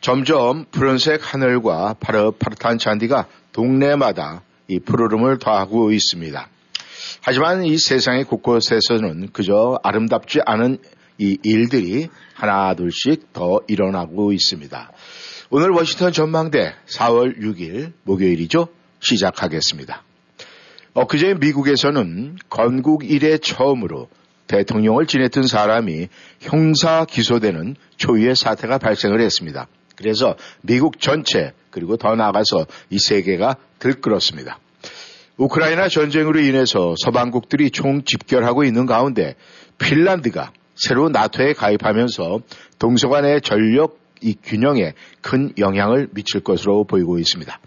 점점 푸른색 하늘과 파릇파릇한 잔디가 동네마다 이 푸르름을 더하고 있습니다. 하지만 이 세상의 곳곳에서는 그저 아름답지 않은 이 일들이 하나 둘씩 더 일어나고 있습니다. 오늘 워싱턴 전망대 4월 6일 목요일이죠. 시작하겠습니다. 엊그제 미국에서는 건국 이래 처음으로 대통령을 지냈던 사람이 형사 기소되는 초유의 사태가 발생을 했습니다. 그래서 미국 전체 그리고 더 나아가서 이 세계가 들끓었습니다. 우크라이나 전쟁으로 인해서 서방국들이 총 집결하고 있는 가운데 핀란드가 새로 나토에 가입하면서 동서간의 전력 이 균형에 큰 영향을 미칠 것으로 보이고 있습니다.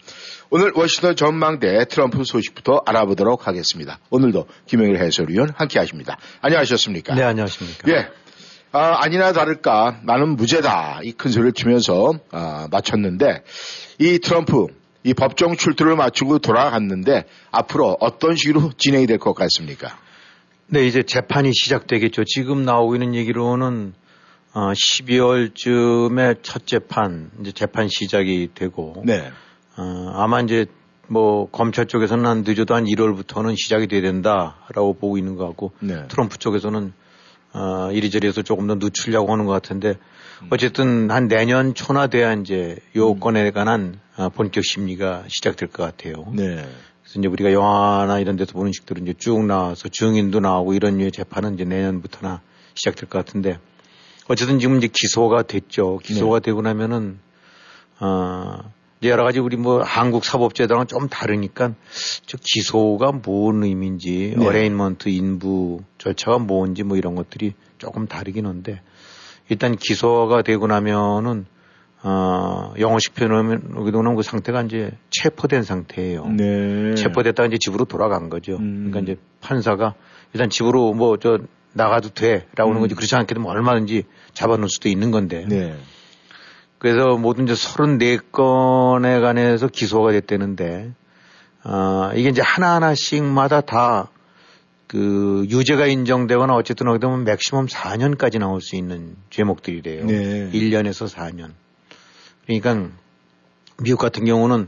오늘 워싱턴 전망대 트럼프 소식부터 알아보도록 하겠습니다. 오늘도 김영일 해설위원 함께 하십니다. 안녕하셨습니까? 네, 안녕하십니까? 예. 아, 니나 다를까 나는 무죄다 이 큰 소리를 치면서 아, 마쳤는데 이 트럼프 이 법정 출두를 마치고 돌아갔는데 앞으로 어떤 식으로 진행이 될 것 같습니까? 네, 이제 재판이 시작되겠죠. 지금 나오고 있는 얘기로는 어, 12월쯤에 첫 재판 이제 재판 시작이 되고 네. 어, 아마 이제 뭐 검찰 쪽에서는 한 늦어도 한 1월부터는 시작이 돼야 된다라고 보고 있는 것 같고 네. 트럼프 쪽에서는 어, 이리저리 해서 조금 더 늦추려고 하는 것 같은데 어쨌든 한 내년 초나 돼야 이제 요 건에 관한 어, 본격 심리가 시작될 것 같아요. 네. 그래서 이제 우리가 영화나 이런 데서 보는 식들은 이제 쭉 나와서 증인도 나오고 이런 류의 재판은 이제 내년부터나 시작될 것 같은데 어쨌든 지금 이제 기소가 됐죠. 기소가 네. 되고 나면은 어 여러 가지 우리 뭐 한국 사법제도랑 좀 다르니까 저 기소가 뭔 의미인지 네. arraignment 인부 절차가 뭔지 뭐 이런 것들이 조금 다르긴 한데 일단 기소가 되고 나면은 어 영어식 표현하면 보면 그 상태가 이제 체포된 상태예요. 네. 체포됐다가 이제 집으로 돌아간 거죠. 음. 그러니까 이제 판사가 일단 집으로 뭐 저 나가도 돼라고 하는 음. 거지 그렇지 않게 되면 얼마든지 잡아놓을 수도 있는 건데. 네. 그래서 모든 이제 34건에 관해서 기소가 됐다는데, 아, 이게 이제 하나하나씩마다 다 그 유죄가 인정되거나 어쨌든 하게 되면 맥시멈 4년까지 나올 수 있는 죄목들이래요. 네. 1년에서 4년. 그러니까 미국 같은 경우는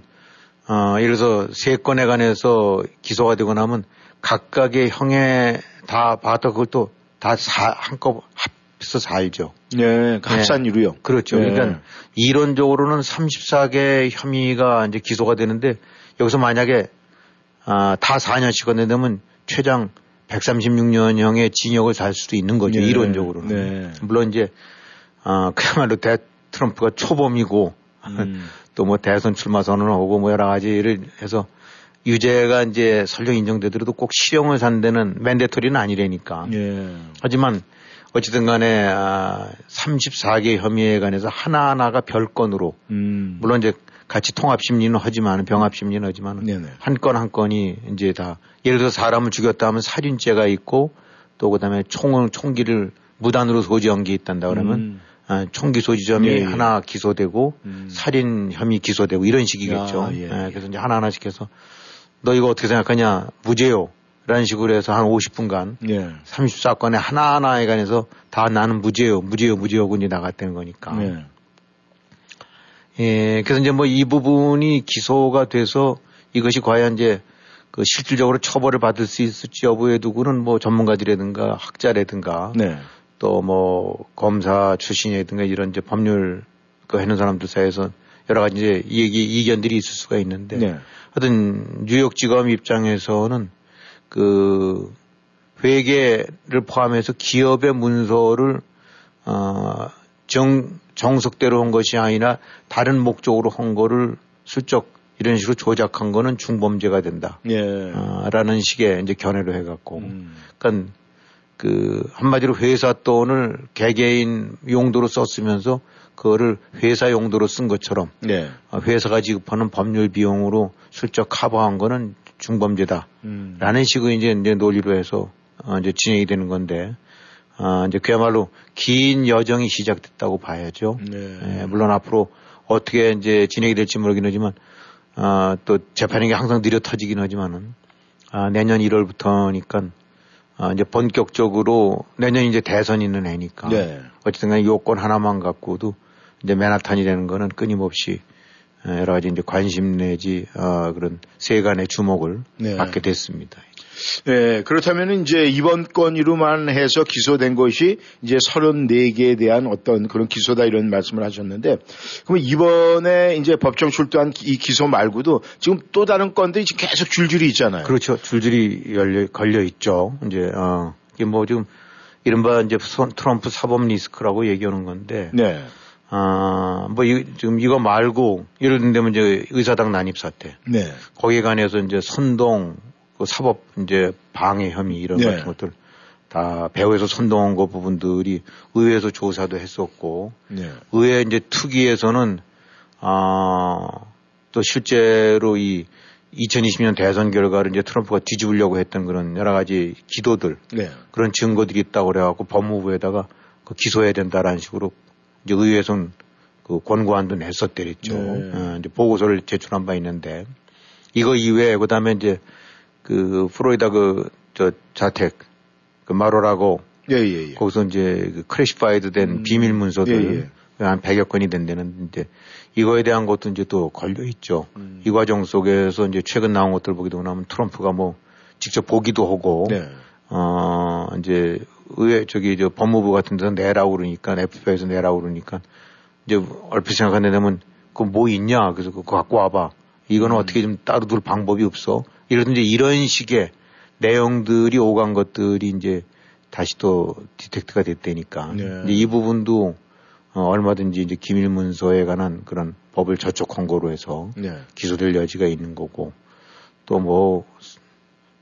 어, 예를 들어서 세 건에 관해서 기소가 되고 나면 각각의 형에 다 받아 그걸 또 다 한꺼 합해서 살죠. 네. 합산이로요. 그렇죠. 네. 그러니까 이론적으로는 34개 혐의가 이제 기소가 되는데 여기서 만약에 아, 다 4년씩 건네되면 최장 136년형의 징역을 살 수도 있는 거죠. 네. 이론적으로는. 네. 물론 이제 아, 그야말로 대 트럼프가 초범이고 음. 또뭐 대선 출마 선언을 하고 뭐 여러 가지를 해서 유죄가 이제 설령 인정되더라도 꼭 실형을 산다는 맨데토리는 아니라니까. 예. 하지만 어쨌든 간에 아, 34개 혐의에 관해서 하나하나가 별건으로 음. 물론 이제 같이 통합 심리는 하지만 병합 심리는 하지만. 한 건한 건이 이제 다 예를 들어 서 사람을 죽였다 하면 살인죄가 있고 또 그다음에 총을 총기를 무단으로 소지한 게 있단다 그러면 음. 아, 총기 소지점이 예, 예. 하나 기소되고 음. 살인 혐의 기소되고 이런 식이겠죠. 야, 예, 예, 예. 그래서 이제 하나하나씩 해서 너 이거 어떻게 생각하냐 무죄요. 라는 식으로 해서 한 50분간 예. 34건에 하나하나에 관해서 다 나는 무죄요, 무죄요, 무죄요고 이제 나갔다는 거니까. 네. 예, 그래서 이제 뭐 이 부분이 기소가 돼서 이것이 과연 이제 그 실질적으로 처벌을 받을 수 있을지 여부에 두고는 뭐 전문가들이라든가 학자라든가 네. 또뭐 검사 출신이라든가 이런 이제 법률 그 하는 사람들 사이에서 여러 가지 이제 얘기, 이견들이 있을 수가 있는데 네. 하여튼 뉴욕지검 입장에서는 그 회계를 포함해서 기업의 문서를 어, 정, 정석대로 한 것이 아니라 다른 목적으로 한 거를 슬쩍 이런 식으로 조작한 거는 중범죄가 된다. 예. 어, 라는 식의 이제 견해로 해갖고. 음. 그러니까 그 한마디로 회사 돈을 개개인 용도로 썼으면서 그거를 회사 용도로 쓴 것처럼 네. 어, 회사가 지급하는 법률 비용으로 슬쩍 커버한 거는 중범죄다. 음. 라는 식의 이제, 이제 논리로 해서 어, 이제 진행이 되는 건데 어, 이제 그야말로 긴 여정이 시작됐다고 봐야죠. 네. 예, 물론 앞으로 어떻게 이제 진행이 될지 모르긴 하지만 어, 또 재판이 항상 느려 터지긴 하지만은 아, 내년 1월부터니까 아, 이제 본격적으로 내년 이제 대선 있는 해니까 네. 어쨌든 간에 요건 하나만 갖고도 이제 맨하탄이 되는 거는 끊임없이 어, 여러 가지 이제 관심 내지 어, 그런 세간의 주목을 네. 받게 됐습니다. 네, 그렇다면 이제 이번 건으로만 해서 기소된 것이 이제 34개에 대한 어떤 그런 기소다 이런 말씀을 하셨는데 그럼 이번에 이제 법정 출두한 이 기소 말고도 지금 또 다른 건들이 지금 계속 줄줄이 있잖아요. 그렇죠. 줄줄이 열려, 걸려 있죠. 이제, 어, 이게 뭐 지금 이른바 이제 손- 트럼프 사법 리스크라고 얘기하는 건데, 네. 아, 뭐 이, 지금 이거 말고 예를 들면 이제 의사당 난입 사태, 네. 거기에 관해서 이제 선동, 그 사법 이제 방해 혐의 이런 네. 같은 것들 다 배후에서 선동한 거 부분들이 의회에서 조사도 했었고, 네. 의회 이제 특위에서는 아, 또 실제로 이 2020년 대선 결과를 이제 트럼프가 뒤집으려고 했던 그런 여러 가지 기도들 네. 그런 증거들이 있다고 그래갖고 법무부에다가 그 기소해야 된다라는 식으로 이제 의회에서는 그 권고안도 냈었대랬죠. 네. 어, 이제 보고서를 제출한 바 있는데 이거 이외에 그다음에 이제 그 플로리다 그 저 자택 그 마러라고 예, 예, 예. 거기서 이제 그 classified 된 비밀 문서들 예, 한 100여 건이 된 데는 이제 이거에 대한 것도 이제 또 걸려 있죠. 음. 이 과정 속에서 이제 최근 나온 것들 보게 되고 나면 트럼프가 뭐 직접 보기도 하고 네. 어 이제 의회 저기 저 법무부 같은 데서 내라고 그러니까 FBI에서 내라고 그러니까 이제 얼핏 생각하는 데면 그거 뭐 있냐? 그래서 그거 갖고 와봐. 이거는 어떻게 좀 따로 둘 방법이 없어. 이러든지 이런 식의 내용들이 오간 것들이 이제 다시 또 디텍트가 됐다니까. 네. 이제 이 부분도 어, 얼마든지 이제 기밀 문서에 관한 그런 법을 저촉 권고로 해서 네. 기소될 여지가 있는 거고. 또 뭐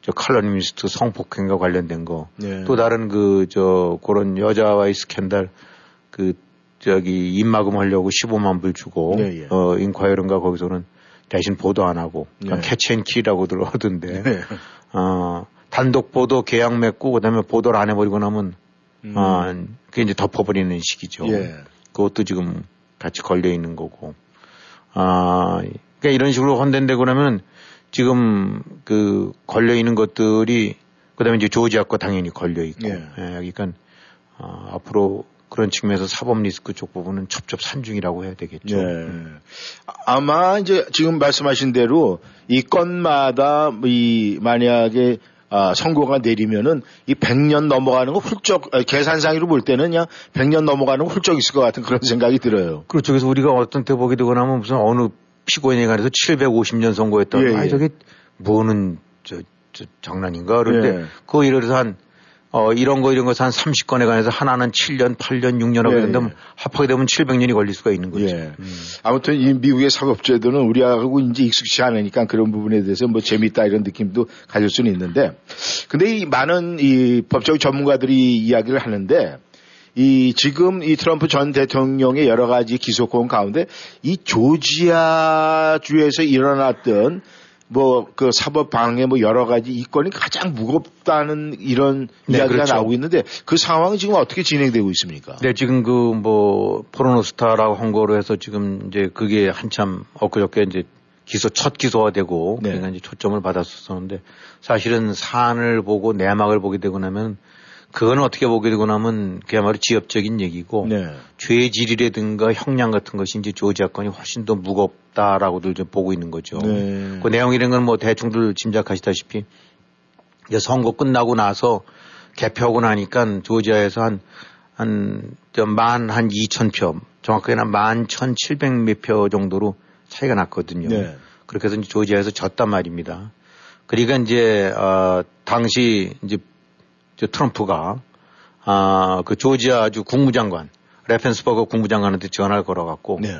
저 칼럼니스트 성폭행과 관련된 거 네. 또 다른 그 저 그런 여자와의 스캔들 그 저기 입막음 하려고 15만 불 주고 네, 예. 어 인콰이어인가 거기서는 대신 보도 안 하고 네. 캐치앤키라고들 하던데 네. 어 단독 보도 계약 맺고 그다음에 보도를 안 해버리고 나면 음. 어 그게 이제 덮어버리는 식이죠. 예. 그것도 지금 같이 걸려 있는 거고. 아, 그러니까 이런 식으로 헌된데 그러면 지금 그 걸려 있는 것들이 그다음에 이제 조지아 거 당연히 걸려 있고. 예. 예. 그러니까 아, 앞으로 그런 측면에서 사법 리스크 쪽 부분은 첩첩 산중이라고 해야 되겠죠. 네. 아마 이제 지금 말씀하신 대로 이 건마다 이 만약에 아, 선고가 내리면은 이 100년 넘어가는 거 훌쩍 아, 계산상으로 볼 때는 그냥 100년 넘어가는 거 훌쩍 있을 것 같은 그런 생각이 들어요. 그렇죠. 그래서 우리가 어떤 때 보게 되고 나면 무슨 어느 피고인에 관해서 750년 선고했다. 예, 아, 예. 저게 뭐는 저, 저 장난인가? 그런데 예. 그거 예를 들어서 한 어, 이런 거 이런 거한 30건에 관해서 하나는 7년, 8년, 6년 하게 예, 된다면 예. 합하게 되면 700년이 걸릴 수가 있는 거죠. 예. 아무튼 이 미국의 사법제도는 우리하고 이제 익숙치 않으니까 그런 부분에 대해서 뭐 재밌다 이런 느낌도 가질 수는 있는데 근데 이 많은 이 법적 전문가들이 이야기를 하는데 이 지금 이 트럼프 전 대통령의 여러 가지 기소권 가운데 이 조지아 주에서 일어났던 뭐 그 사법 방해 뭐 여러 가지 이 건이 가장 무겁다는 이런 네, 이야기가 그렇죠. 나오고 있는데 그 상황이 지금 어떻게 진행되고 있습니까? 네, 지금 그 뭐 포르노스타라고 hon거로 해서 지금 이제 그게 한참 엊그저께 이제 기소 첫 기소가 되고 네. 그러니까 이제 초점을 받았었는데 사실은 사안을 보고 내막을 보게 되고 나면 그거는 어떻게 보게 되고 나면 그야말로 지엽적인 얘기고 네. 죄질이라든가 형량 같은 것이 이제 조지아 건이 훨씬 더 무겁다라고들 좀 보고 있는 거죠. 네. 그 내용이라는 건 뭐 대충들 짐작하시다시피 이제 선거 끝나고 나서 개표하고 나니까 조지아에서 한, 한, 만, 한 2천 표, 정확하게는 만 1,700 몇 표 정도로 차이가 났거든요. 네. 그렇게 해서 조지아에서 졌단 말입니다. 그러니까 이제, 어, 당시 이제 저 트럼프가, 아, 그 조지아주 국무장관, 레펜스버그 국무장관한테 전화를 걸어갖고, 네.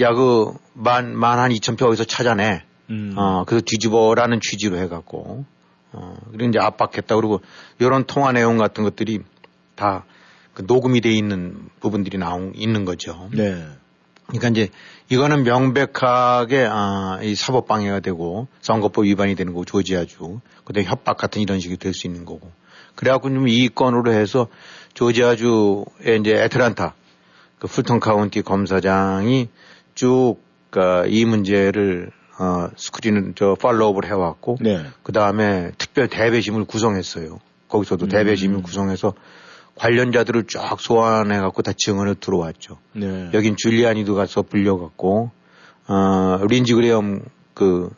야, 그, 만, 만한 2천 표 어디서 찾아내. 음. 어, 그래서 뒤집어라는 취지로 해갖고, 어, 그리고 이제 압박했다. 그리고 이런 통화 내용 같은 것들이 다 그 녹음이 돼 있는 부분들이 나온, 있는 거죠. 네. 그러니까 이제 이거는 명백하게 아, 이 사법 방해가 되고 선거법 위반이 되는 거고 조지아주 그다음에 협박 같은 이런 식이 될 수 있는 거고 그래갖고 좀 이 건으로 해서 조지아주의 이제 애틀란타 그 풀턴 카운티 검사장이 쭉이 그 문제를 어, 스크린을 저 팔로우업을 해왔고 네. 그 다음에 특별 대배심을 구성했어요. 거기서도 음. 대배심을 구성해서 관련자들을 쫙 소환해 갖고 다 증언을 들어왔죠. 네. 여긴 줄리아니도 가서 불려갖고 어 린지 그레엄 그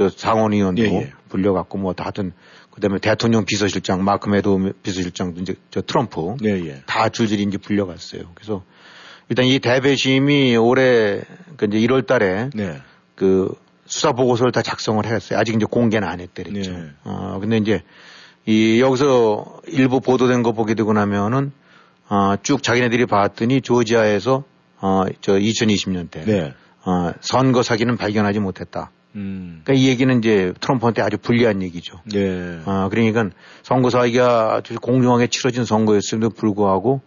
저 상원의원도 예, 예. 불려갖고 뭐다 하여튼 그다음에 대통령 비서실장 마크 메도 비서실장도 이제 저 트럼프 네, 예. 다 줄줄이 이제 불려갔어요. 그래서 일단 이 대배심이 올해 그 이제 1월 달에 네. 그 수사 보고서를 다 작성을 했어요. 아직 이제 공개는 안 했대 그랬죠. 네. 어 근데 이제 이 여기서 일부 보도된 거 보게 되고 나면은 어쭉 자기네들이 봤더니 조지아에서 어저 2020년 때 네. 어, 선거 사기는 발견하지 못했다. 음. 그러니까 이 얘기는 이제 트럼프한테 아주 불리한 얘기죠. 네. 아, 그러니까 선거 사기가 아주 공정하게 치러진 선거였음에도 불구하고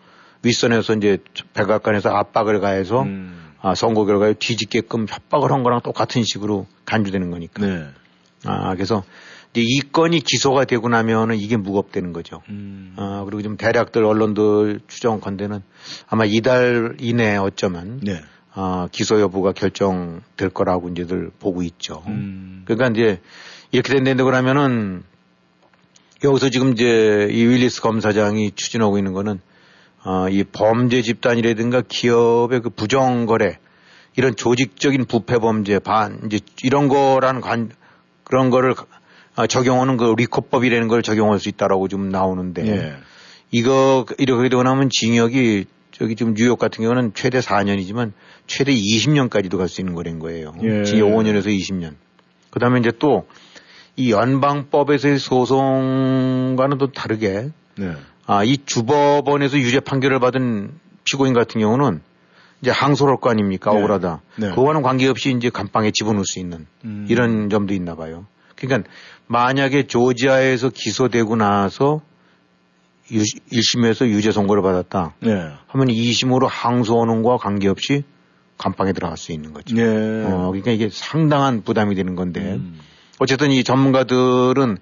윗선에서 이제 백악관에서 압박을 가해서 음. 아, 선거 결과에 뒤집게끔 협박을 한 거랑 똑같은 식으로 간주되는 거니까. 네. 아, 그래서 이제 이 건이 기소가 되고 나면은 이게 무겁다는 거죠. 음. 아, 그리고 좀 대략들 언론들 추정컨대는 아마 이달 이내에 어쩌면 네. 아, 기소 여부가 결정될 거라고 이제들 보고 있죠. 음. 그러니까 이제 이렇게 된다고 그러면은 여기서 지금 이제 이 윌리스 검사장이 추진하고 있는 거는 어, 이 범죄 집단이라든가 기업의 그 부정거래 이런 조직적인 부패 범죄 반 이제 이런 거라는 관 그런 거를 아, 적용하는 그 리코법이라는 걸 적용할 수 있다라고 지금 나오는데 예. 이거 이렇게 되고 나면 징역이 저기 지금 뉴욕 같은 경우는 최대 4년이지만 최대 20년까지도 갈 수 있는 거란 거예요. 예. 징역 5년에서 20년. 그 다음에 이제 또 이 연방법에서의 소송과는 또 다르게 네. 아, 이 주법원에서 유죄 판결을 받은 피고인 같은 경우는 이제 항소할 거 아닙니까? 네. 억울하다. 네. 그거와는 관계없이 이제 감방에 집어넣을 수 있는 음. 이런 점도 있나 봐요. 그러니까 만약에 조지아에서 기소되고 나서 유, 1심에서 유죄 선고를 받았다. 네. 하면 2심으로 항소하는 거와 관계없이 감방에 들어갈 수 있는 거죠. 네. 어, 그러니까 이게 상당한 부담이 되는 건데 음. 어쨌든 이 전문가들은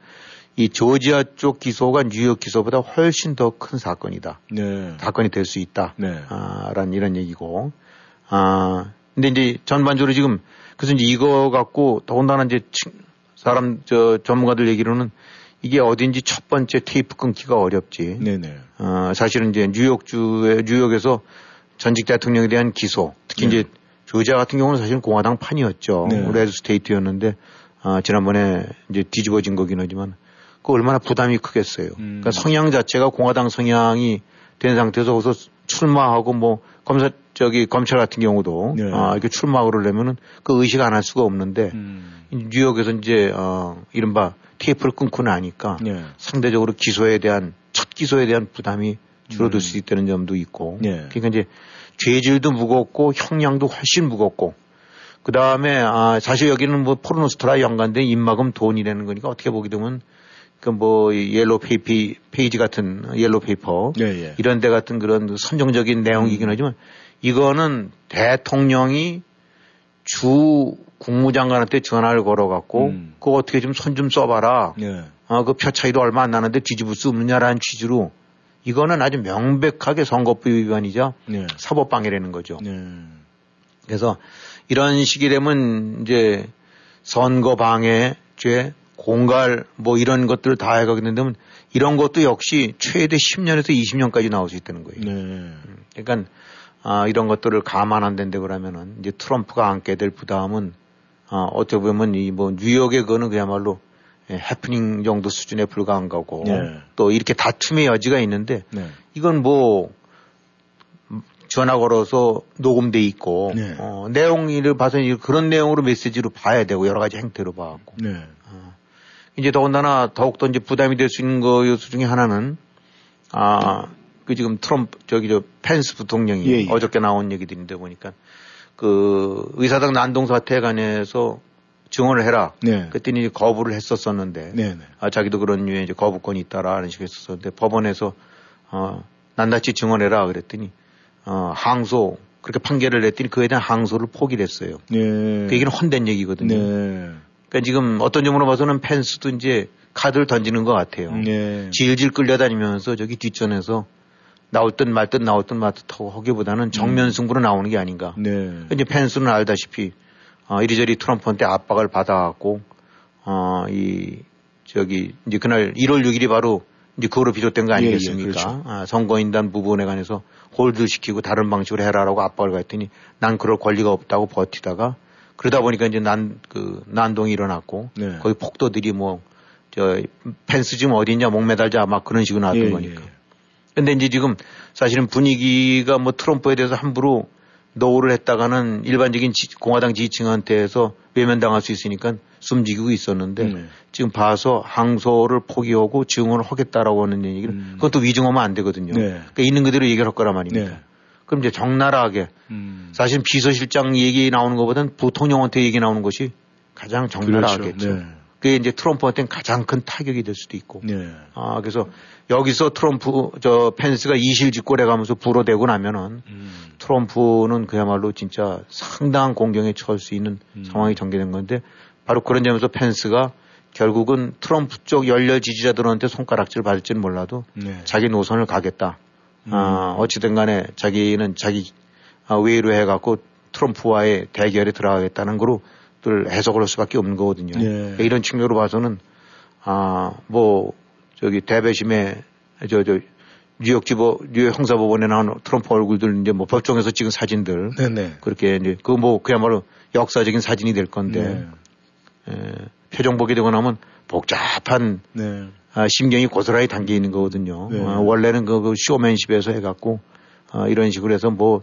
이 조지아 쪽 기소가 뉴욕 기소보다 훨씬 더 큰 사건이다. 네. 사건이 될 수 있다. 네. 아, 라는 이런 얘기고. 아, 근데 이제 전반적으로 지금 그래서 이제 이거 갖고 더군다나 이제 친- 사람 저 전문가들 얘기로는 이게 어딘지 첫 번째 테이프 끊기가 어렵지. 네네. 어, 사실은 이제 뉴욕주에 뉴욕에서 전직 대통령에 대한 기소, 특히 네. 이제 조지아 같은 경우는 사실은 공화당 판이었죠. 네. 레드 스테이트였는데 아, 지난번에 이제 뒤집어진 거긴 하지만 그 얼마나 부담이 크겠어요. 음. 그러니까 성향 자체가 공화당 성향이 된 상태에서 거기서 출마하고 뭐 검사 저기 검찰 같은 경우도 네. 아, 이렇게 출마를 하려면은 그 의식 안 할 수가 없는데 음. 뉴욕에서 이제 어 이른바 테이프를 끊고 나니까 네. 상대적으로 기소에 대한 첫 기소에 대한 부담이 줄어들 음. 수 있다는 점도 있고 네. 그러니까 이제 죄질도 무겁고 형량도 훨씬 무겁고 그 다음에 아 사실 여기는 뭐 포르노 스타랑 연관된 입막음 돈이라는 거니까 어떻게 보게 되면 그뭐 yellow pape page 같은 옐로 페이퍼 네, 예. 이런 데 같은 그런 선정적인 내용이긴 하지만 이거는 대통령이 주 국무장관한테 전화를 걸어갖고 음. 그거 어떻게 좀 손좀 써봐라. 네. 아, 그 표 차이도 얼마 안 나는데 뒤집을 수 없느냐라는 취지로 이거는 아주 명백하게 선거법 위반이자 네. 사법방해라는 거죠. 네. 그래서 이런 식이 되면 이제 선거 방해죄, 공갈 뭐 이런 것들을 다 해가게 된다면 이런 것도 역시 최대 10년에서 20년까지 나올 수 있다는 거예요. 네. 그러니까 아, 이런 것들을 감안 안 된다 그러면은 이제 트럼프가 안게 될 부담은 아, 어떻게 보면 이 뭐 뉴욕의 그거는 그야말로 예, 해프닝 정도 수준에 불과한 거고 네. 또 이렇게 다툼의 여지가 있는데 네. 이건 뭐 전화 걸어서 녹음돼 있고 네. 어, 내용을 봐서 그런 내용으로 메시지로 봐야 되고 여러 가지 행태로 봐갖고 네. 이제 더군다나 더욱더 이제 부담이 될 수 있는 거 요소 중에 하나는 아, 그 지금 트럼프, 저기 저 펜스 부통령이 예, 예. 어저께 나온 얘기들인데 보니까 그 의사당 난동 사태에 관해서 증언을 해라. 네. 그랬더니 거부를 했었었는데 네, 네. 아, 자기도 그런 류의 이제 거부권이 있다라는 식으로 했었었는데 법원에서 어, 난낱이 증언해라 그랬더니 어, 항소 그렇게 판결을 냈더니 그에 대한 항소를 포기를 했어요. 네. 그 얘기는 헛된 얘기거든요. 네. 그러니까 지금 어떤 점으로 봐서는 펜스도 이제 카드를 던지는 것 같아요. 네. 질질 끌려다니면서 저기 뒷전에서 나올 듯 말 듯 나올 듯 말 듯 하고 하기보다는 정면 승부로 나오는 게 아닌가. 네. 이제 펜스는 알다시피 어, 이리저리 트럼프한테 압박을 받아갖고 어, 이 저기 이제 그날 1월 6일이 바로 이제 그거로 비롯된 거 예, 예, 아니겠습니까? 그렇죠. 아, 선거인단 부분에 관해서 hold 시키고 다른 방식으로 해라라고 압박을 했더니 난 그럴 권리가 없다고 버티다가 그러다 보니까 이제 난 그 난동이 일어났고 네. 거기 폭도들이 뭐 저 펜스 지금 어디 있냐 목 매달자 막 그런 식으로 나왔던 예, 거니까. 예. 근데 이제 지금 사실은 분위기가 뭐 트럼프에 대해서 함부로 no를 했다가는 일반적인 지- 공화당 지지층한테서 외면당할 수 있으니까 숨죽이고 있었는데 네. 지금 봐서 항소를 포기하고 증언을 하겠다라고 하는 얘기를 음. 그것도 위증하면 안 되거든요. 네. 그러니까 있는 그대로 얘기를 할 거란 말입니다. 네. 그럼 이제 적나라하게 음. 사실 비서실장 얘기 나오는 것보다는 부통령한테 얘기 나오는 것이 가장 적나라하겠죠. 그렇죠. 네. 그게 이제 트럼프한테는 가장 큰 타격이 될 수도 있고. 네. 아, 그래서 여기서 트럼프, 저 펜스가 이실직고해 가면서 불어대고 나면은 음. 트럼프는 그야말로 진짜 상당한 공경에 처할 수 있는 음. 상황이 전개된 건데 바로 그런 점에서 펜스가 결국은 트럼프 쪽 열렬 지지자들한테 손가락질 받을지는 몰라도 네. 자기 노선을 가겠다. 음. 아, 어찌든 간에 자기는 자기 아, 외로 해갖고 트럼프와의 대결에 들어가겠다는 거로 늘 해석을 할 수밖에 없는 거거든요. 네. 그러니까 이런 측면으로 봐서는 아, 뭐 저기 대배심에 저, 저 뉴욕 지법, 뉴욕 형사법원에 나온 트럼프 얼굴들 이제 뭐 법정에서 찍은 사진들 네네. 그렇게 이제 그 뭐 그야말로 역사적인 사진이 될 건데 네. 에, 표정 보게 되고 나면 복잡한 네. 아, 심경이 고스란히 담겨 있는 거거든요. 네. 아, 원래는 그, 그 쇼맨십에서 해갖고 아, 이런 식으로 해서 뭐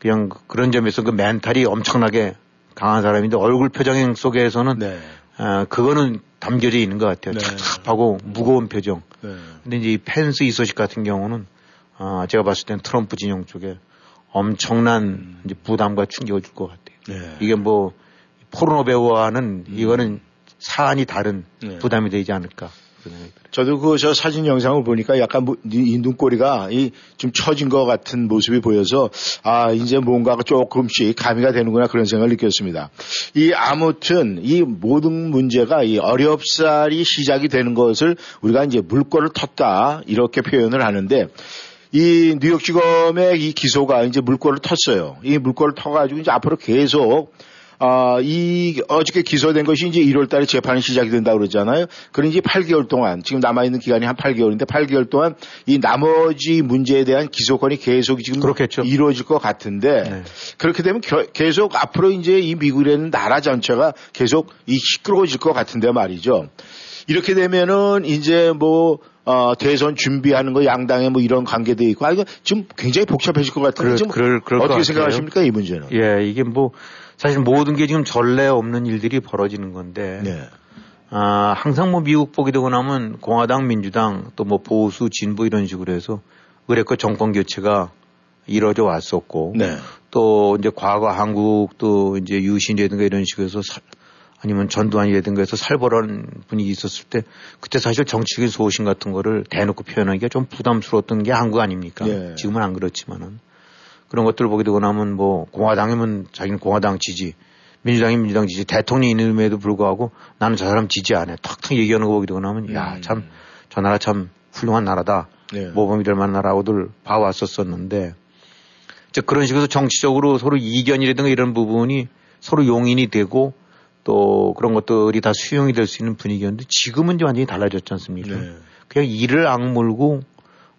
그냥 그- 그런 점에서 그 멘탈이 엄청나게 강한 사람인데 얼굴 표정 속에서는 네. 아, 그거는 담겨져 있는 것 같아요. 네. 찹찹하고 무거운 표정. 네. 근데 이제 이 펜스 이소식 같은 경우는 아, 제가 봤을 땐 트럼프 진영 쪽에 엄청난 이제 부담과 충격을 줄 것 같아요. 네. 이게 뭐 포르노 배우와는 이거는 사안이 다른 네. 부담이 되지 않을까. 그런 생각이 들어요. 저도 그 저 사진 영상을 보니까 약간 뭐- 이 눈꼬리가 이 좀 처진 것 같은 모습이 보여서 아 이제 뭔가가 조금씩 가미가 되는구나 그런 생각을 느꼈습니다. 이 아무튼 이 모든 문제가 이 어렵사리 시작이 되는 것을 우리가 이제 물꼬를 텄다 이렇게 표현을 하는데 이 뉴욕지검의 이 기소가 이제 물꼬를 텄어요. 이 물꼬를 터가지고 이제 앞으로 계속 아, 이 어저께 기소된 것이 이제 1월 달에 재판이 시작이 된다 고 그러잖아요. 그런 이제 8개월 동안 지금 남아 있는 기간이 한 8개월인데 8개월 동안 이 나머지 문제에 대한 기소권이 계속 지금 그렇겠죠. 이루어질 것 같은데 네. 그렇게 되면 겨- 계속 앞으로 이제 이 미국이라는 나라 전체가 계속 이 시끄러워질 것 같은데 말이죠. 이렇게 되면은 이제 뭐 어, 대선 준비하는 거 양당의 뭐 이런 관계도 있고 아 이거 지금 굉장히 복잡해질 것 같은데 그럴- 지금 그럴- 그럴 것 어떻게. 생각하십니까 이 문제는? 예, 이게 뭐 사실 모든 게 지금 전례 없는 일들이 벌어지는 건데 네. 아, 항상 뭐 미국 보게 되고 나면 공화당, 민주당 또 뭐 보수, 진보 이런 식으로 해서 의뢰껏 정권 교체가 이루어져 왔었고 네. 또 이제 과거 한국도 이제 유신이라든가 이런 식으로 해서 살- 아니면 전두환이라든가 해서 살벌한 분위기 있었을 때 그때 사실 정치적인 소신 같은 거를 대놓고 표현하기가 좀 부담스러웠던 게 한국 아닙니까? 예. 지금은 안 그렇지만은 그런 것들을 보게 되고 나면 뭐 공화당이면 자기는 공화당 지지 민주당이 민주당 지지 대통령이 있음에도 불구하고 나는 저 사람 지지 안 해. 탁탁 얘기하는 거 보게 되고 나면 야 음. 참저 나라 참 훌륭한 나라다. 네. 모범이 될 만한 나라고들 봐왔었었는데 이제 그런 식으로 정치적으로 서로 이견이라든가 이런 부분이 서로 용인이 되고 또 그런 것들이 다 수용이 될 수 있는 분위기였는데 지금은 이제 완전히 달라졌지 않습니까? 네. 그냥 이를 악물고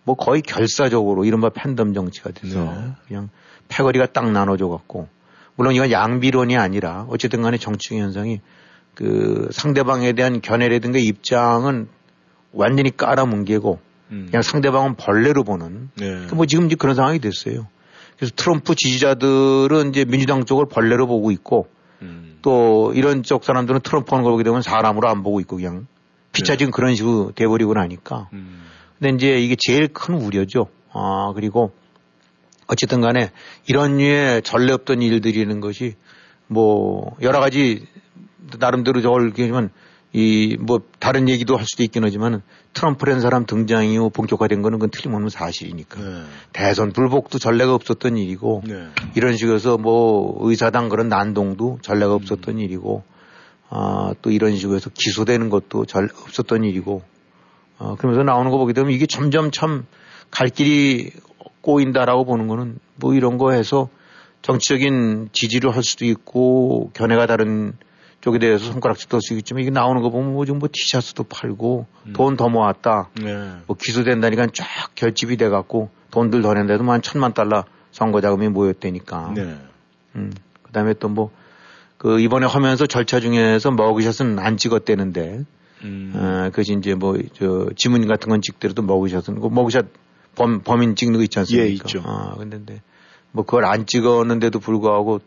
뭐 거의 결사적으로 이른바 팬덤 정치가 돼서 네. 그냥 패거리가 딱 나눠져 갖고 물론 이건 양비론이 아니라 어쨌든 간에 정치적 현상이 그 상대방에 대한 견해라든가 입장은 완전히 깔아뭉개고 음. 그냥 상대방은 벌레로 보는 네. 뭐 지금 이제 그런 상황이 됐어요. 그래서 트럼프 지지자들은 이제 민주당 쪽을 벌레로 보고 있고 음. 또 이런 쪽 사람들은 트럼프 하는 걸 보게 되면 사람으로 안 보고 있고 그냥 피차 지금 그런 식으로 돼버리고 나니까. 음. 근데 이제 이게 제일 큰 우려죠. 아, 그리고 어쨌든 간에 이런 류의 전례 없던 일들이라는 것이 뭐 여러 가지 나름대로 저걸 얘기하지만 이뭐 다른 얘기도 할 수도 있긴 하지만 트럼프라는 사람 등장이 후 본격화된 거는 그건 틀림없는 사실이니까 네. 대선 불복도 전례가 없었던 일이고 네. 이런 식으로 뭐 의사당 그런 난동도 전례가 없었던 일이고 아, 또 이런 식으로 해서 기소되는 것도 잘 없었던 일이고 어, 그러면서 나오는 거 보게 되면 이게 점점 참 갈 길이 꼬인다라고 보는 거는 뭐 이런 거 해서 정치적인 지지를 할 수도 있고 견해가 다른 쪽에 대해서 손가락질 뜰수 있겠지만 이게 나오는 거 보면 뭐 지금 뭐 티셔츠도 팔고 돈더 모았다 네. 뭐 기소된다니까 쫙 결집이 돼 갖고 돈들 더 낸데도 뭐한 천만 달러 선거 자금이 모였다니까. 네. 음. 그다음에 또 뭐 그 이번에 하면서 절차 중에서 머그샷은 안 찍었대는데 음. 어, 그것이 이제 뭐 저 지문 같은 건 찍더라도 머그샷은 그 머그샷 범 범인 찍는 거 있지 않습니까? 예, 있죠. 아 근데 근데 뭐 그걸 안 찍었는데도 불구하고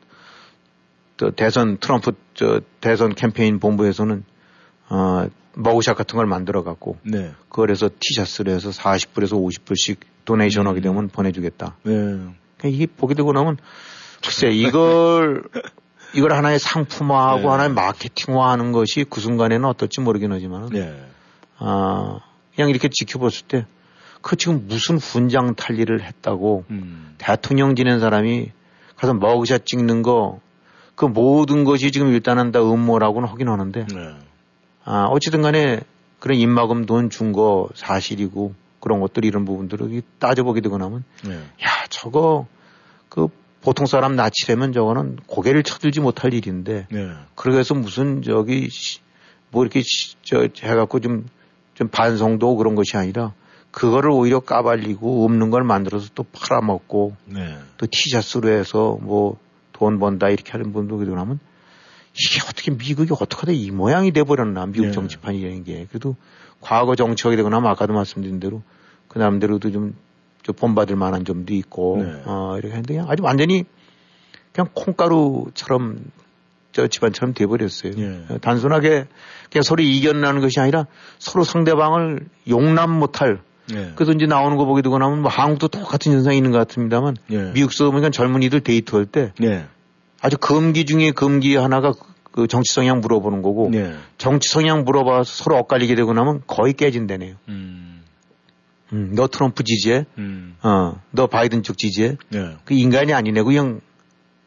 또 대선 트럼프 저 대선 캠페인 본부에서는 어 머그샷 같은 걸 만들어 갖고 네. 그걸 해서 티셔츠를 해서 40불에서 50불씩 도네이션 하게 되면 보내주겠다. 네. 그러니까 이게 보게 되고 나면 글쎄 이걸 이걸 하나의 상품화하고 네. 하나의 마케팅화하는 것이 그 순간에는 어떨지 모르긴 하지만 네. 아 그냥 이렇게 지켜봤을 때 그 지금 무슨 훈장 탈리를 했다고 음. 대통령 지낸 사람이 가서 머그샷 찍는 거 그 모든 것이 지금 일단은 다 음모라고는 하긴 하는데 네. 아 어찌든 간에 그런 입마금 돈준 거 사실이고 그런 것들 이런 부분들을 따져보게 되고 나면 네. 야, 저거, 그, 보통 사람 납치려면 저거는 고개를 쳐들지 못할 일인데, 네. 그래서 무슨 저기, 시- 뭐 이렇게, 시- 저, 해갖고 좀, 좀 반성도 그런 것이 아니라, 그거를 오히려 까발리고 없는 걸 만들어서 또 팔아먹고, 네. 또 티셔츠로 해서 뭐 돈 번다 이렇게 하는 분도 그러고 나면, 이게 어떻게 미국이 어떻게 하다 이 모양이 돼버렸나, 미국 네. 정치판이라는 게. 그래도 과거 정치하게 되고 나면 아까도 말씀드린 대로 그 나름대로도 좀, 좀 본받을 만한 점도 있고, 네. 어, 이렇게 했는데 그냥 아주 완전히 그냥 콩가루처럼 저 집안처럼 돼버렸어요. 예. 어, 단순하게 그냥 서로 이겨나는 것이 아니라 서로 상대방을 용납 못할 네. 그래서 이제 나오는 거 보게 되고 나면 뭐 한국도 똑같은 현상이 있는 것 같습니다만 예. 미국서 보니까 젊은이들 데이트할 때 네. 아주 금기 중에 금기 하나가 그- 그 정치 성향 물어보는 거고 네. 정치 성향 물어봐서 서로 엇갈리게 되고 나면 거의 깨진다네요. 음. 음, 너 트럼프 지지해? 음. 어, 너 바이든 쪽 지지해? 네. 그 인간이 아니네. 그냥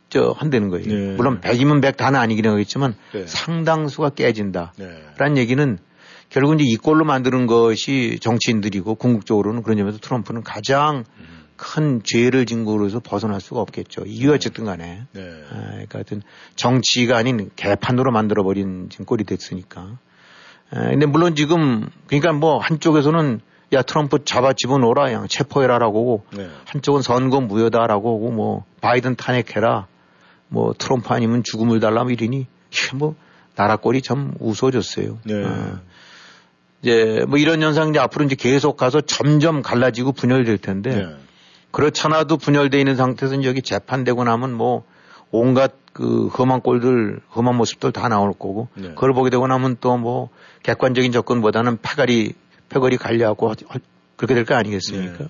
저 한다는 거예요. 네. 물론 100이면 100 다는 아니긴 하겠지만 네. 상당수가 깨진다. 네. 라는 얘기는 결국 이제 이 꼴로 만드는 것이 정치인들이고 궁극적으로는 그런 점에서 트럼프는 가장 큰 죄를 진 거로서 벗어날 수가 없겠죠. 이유 어쨌든 간에. 네. 아, 그러니까 하여튼 정치가 아닌 개판으로 만들어버린 지금 꼴이 됐으니까. 아, 근데 물론 지금 그러니까 뭐 한쪽에서는 야 트럼프 잡아 집어넣어라 그냥 체포해라라고 하고 네. 한쪽은 선거 무효다라고 하고 뭐 바이든 탄핵해라 뭐 트럼프 아니면 죽음을 달라 뭐 이러니 뭐 나라 꼴이 참 우스워졌어요. 네. 아, 이제 뭐 이런 현상 이제 앞으로 이제 계속 가서 점점 갈라지고 분열될 텐데 네. 그렇잖아도 분열돼 있는 상태에서 여기 재판되고 나면 뭐 온갖 그 험한 꼴들, 험한 모습들 다 나올 거고 네. 그걸 보게 되고 나면 또 뭐 객관적인 접근보다는 패거리 패거리 관리하고 하- 하- 그렇게 될 거 아니겠습니까? 네.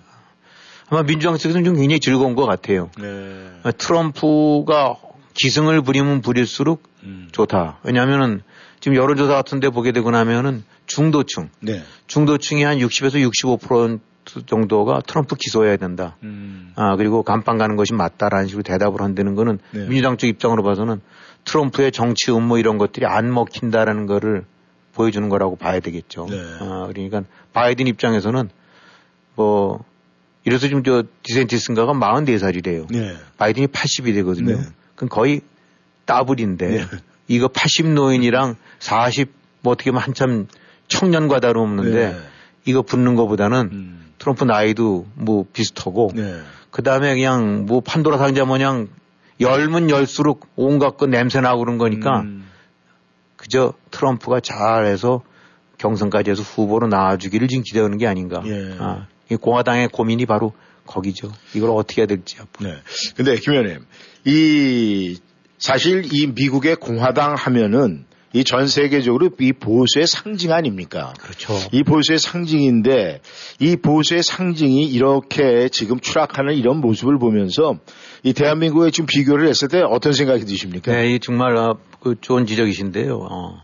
아마 민주당 측에서는 좀 굉장히 즐거운 것 같아요. 네. 트럼프가 기승을 부리면 부릴수록 음. 좋다. 왜냐하면은 지금 여론조사 같은 데 보게 되고 나면은 중도층, 네. 중도층이 한 60에서 65% 정도가 트럼프 기소해야 된다. 음. 아, 그리고 감방 가는 것이 맞다라는 식으로 대답을 한다는 거는 네. 민주당 쪽 입장으로 봐서는 트럼프의 정치 음모 이런 것들이 안 먹힌다라는 거를 보여주는 거라고 봐야 되겠죠. 네. 아, 그러니까 바이든 입장에서는 뭐 이래서 지금 저 디센티스인가가 44살이래요. 네. 바이든이 80이 되거든요. 네. 그럼 거의 더블인데 네. 이거 80 노인이랑 40 뭐 어떻게 보면 한참 청년과 다름없는데 네. 이거 붙는 것보다는 음. 트럼프 나이도 뭐 비슷하고 네. 그 다음에 그냥 뭐 판도라 상자 모양 열면 열수록 온갖 거 냄새 나고 그런 거니까 음. 그저 트럼프가 잘해서 경선까지 해서 후보로 나와주기를 지금 기대하는 게 아닌가. 예. 아, 이 공화당의 고민이 바로 거기죠. 이걸 어떻게 해야 될지 앞으로. 네. 근데 김 의원님, 이 사실 이 미국의 공화당 하면은 이 전 세계적으로 이 보수의 상징 아닙니까? 그렇죠. 이 보수의 상징인데 이 보수의 상징이 이렇게 지금 추락하는 이런 모습을 보면서 이 대한민국에 지금 비교를 했을 때 어떤 생각이 드십니까? 네, 이 정말 어, 그 좋은 지적이신데요. 어.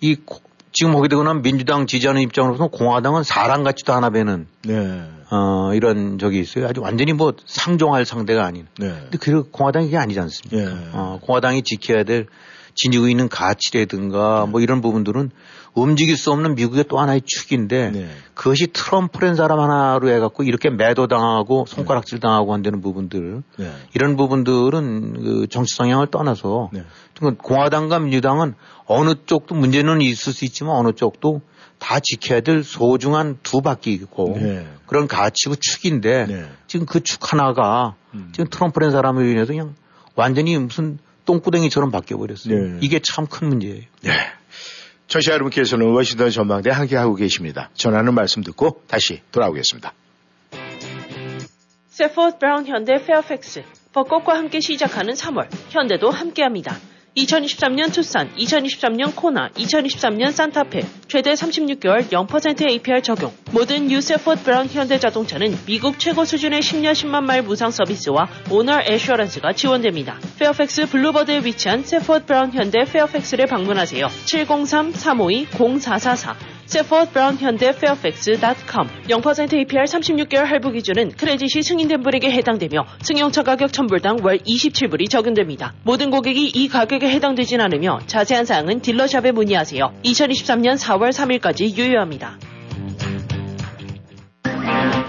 이 고- 지금 보게 되거나 민주당 지지하는 입장으로서는 공화당은 사람 같지도 않아 뵈는 네. 어, 이런 적이 있어요. 아주 완전히 뭐 상종할 상대가 아닌. 네. 근데 그 공화당이 그게 아니지 않습니까? 예. 어, 공화당이 지켜야 될 지니고 있는 가치라든가 뭐 이런 부분들은 움직일 수 없는 미국의 또 하나의 축인데 네. 그것이 트럼프라는 사람 하나로 해갖고 이렇게 매도당하고 손가락질 당하고 한다는 부분들 네. 이런 부분들은 그 정치 성향을 떠나서 네. 그러니까 공화당과 민주당은 어느 쪽도 문제는 있을 수 있지만 어느 쪽도 다 지켜야 될 소중한 두 바퀴고 네. 그런 가치고 축인데 네. 지금 그 축 하나가 음. 지금 트럼프라는 사람을 인해서 그냥 완전히 무슨 똥구덩이처럼 바뀌어버렸어요. 네. 이게 참 큰 문제예요. 네. 청취자 여러분께서는 워싱턴 전망대 함께하고 계십니다. 전하는 말씀 듣고 다시 돌아오겠습니다. 세포드 브라운 현대 페어팩스 벚꽃과 함께 시작하는 3월 현대도 함께합니다. 2023년 투싼, 2023년 코나, 2023년 산타페 최대 36개월 0% APR 적용. 모든 유세포드 브라운 현대 자동차는 미국 최고 수준의 10년 10만 마일 무상 서비스와 owner assurance가 지원됩니다. 페어팩스 boulevard에 위치한 세포드 브라운 현대 페어팩스를 방문하세요. 703-352-0444 세포드 브라운 현대 페어팩스.com 0% APR 36개월 할부 기준은 credit이 승인된 분에게 해당되며 승용차 가격 1000불당 월 27불이 적용됩니다. 모든 고객이 이 가격에 해당되진 않으며 자세한 사항은 dealer shop에 문의하세요. 2023년 4월 3일까지 유효합니다.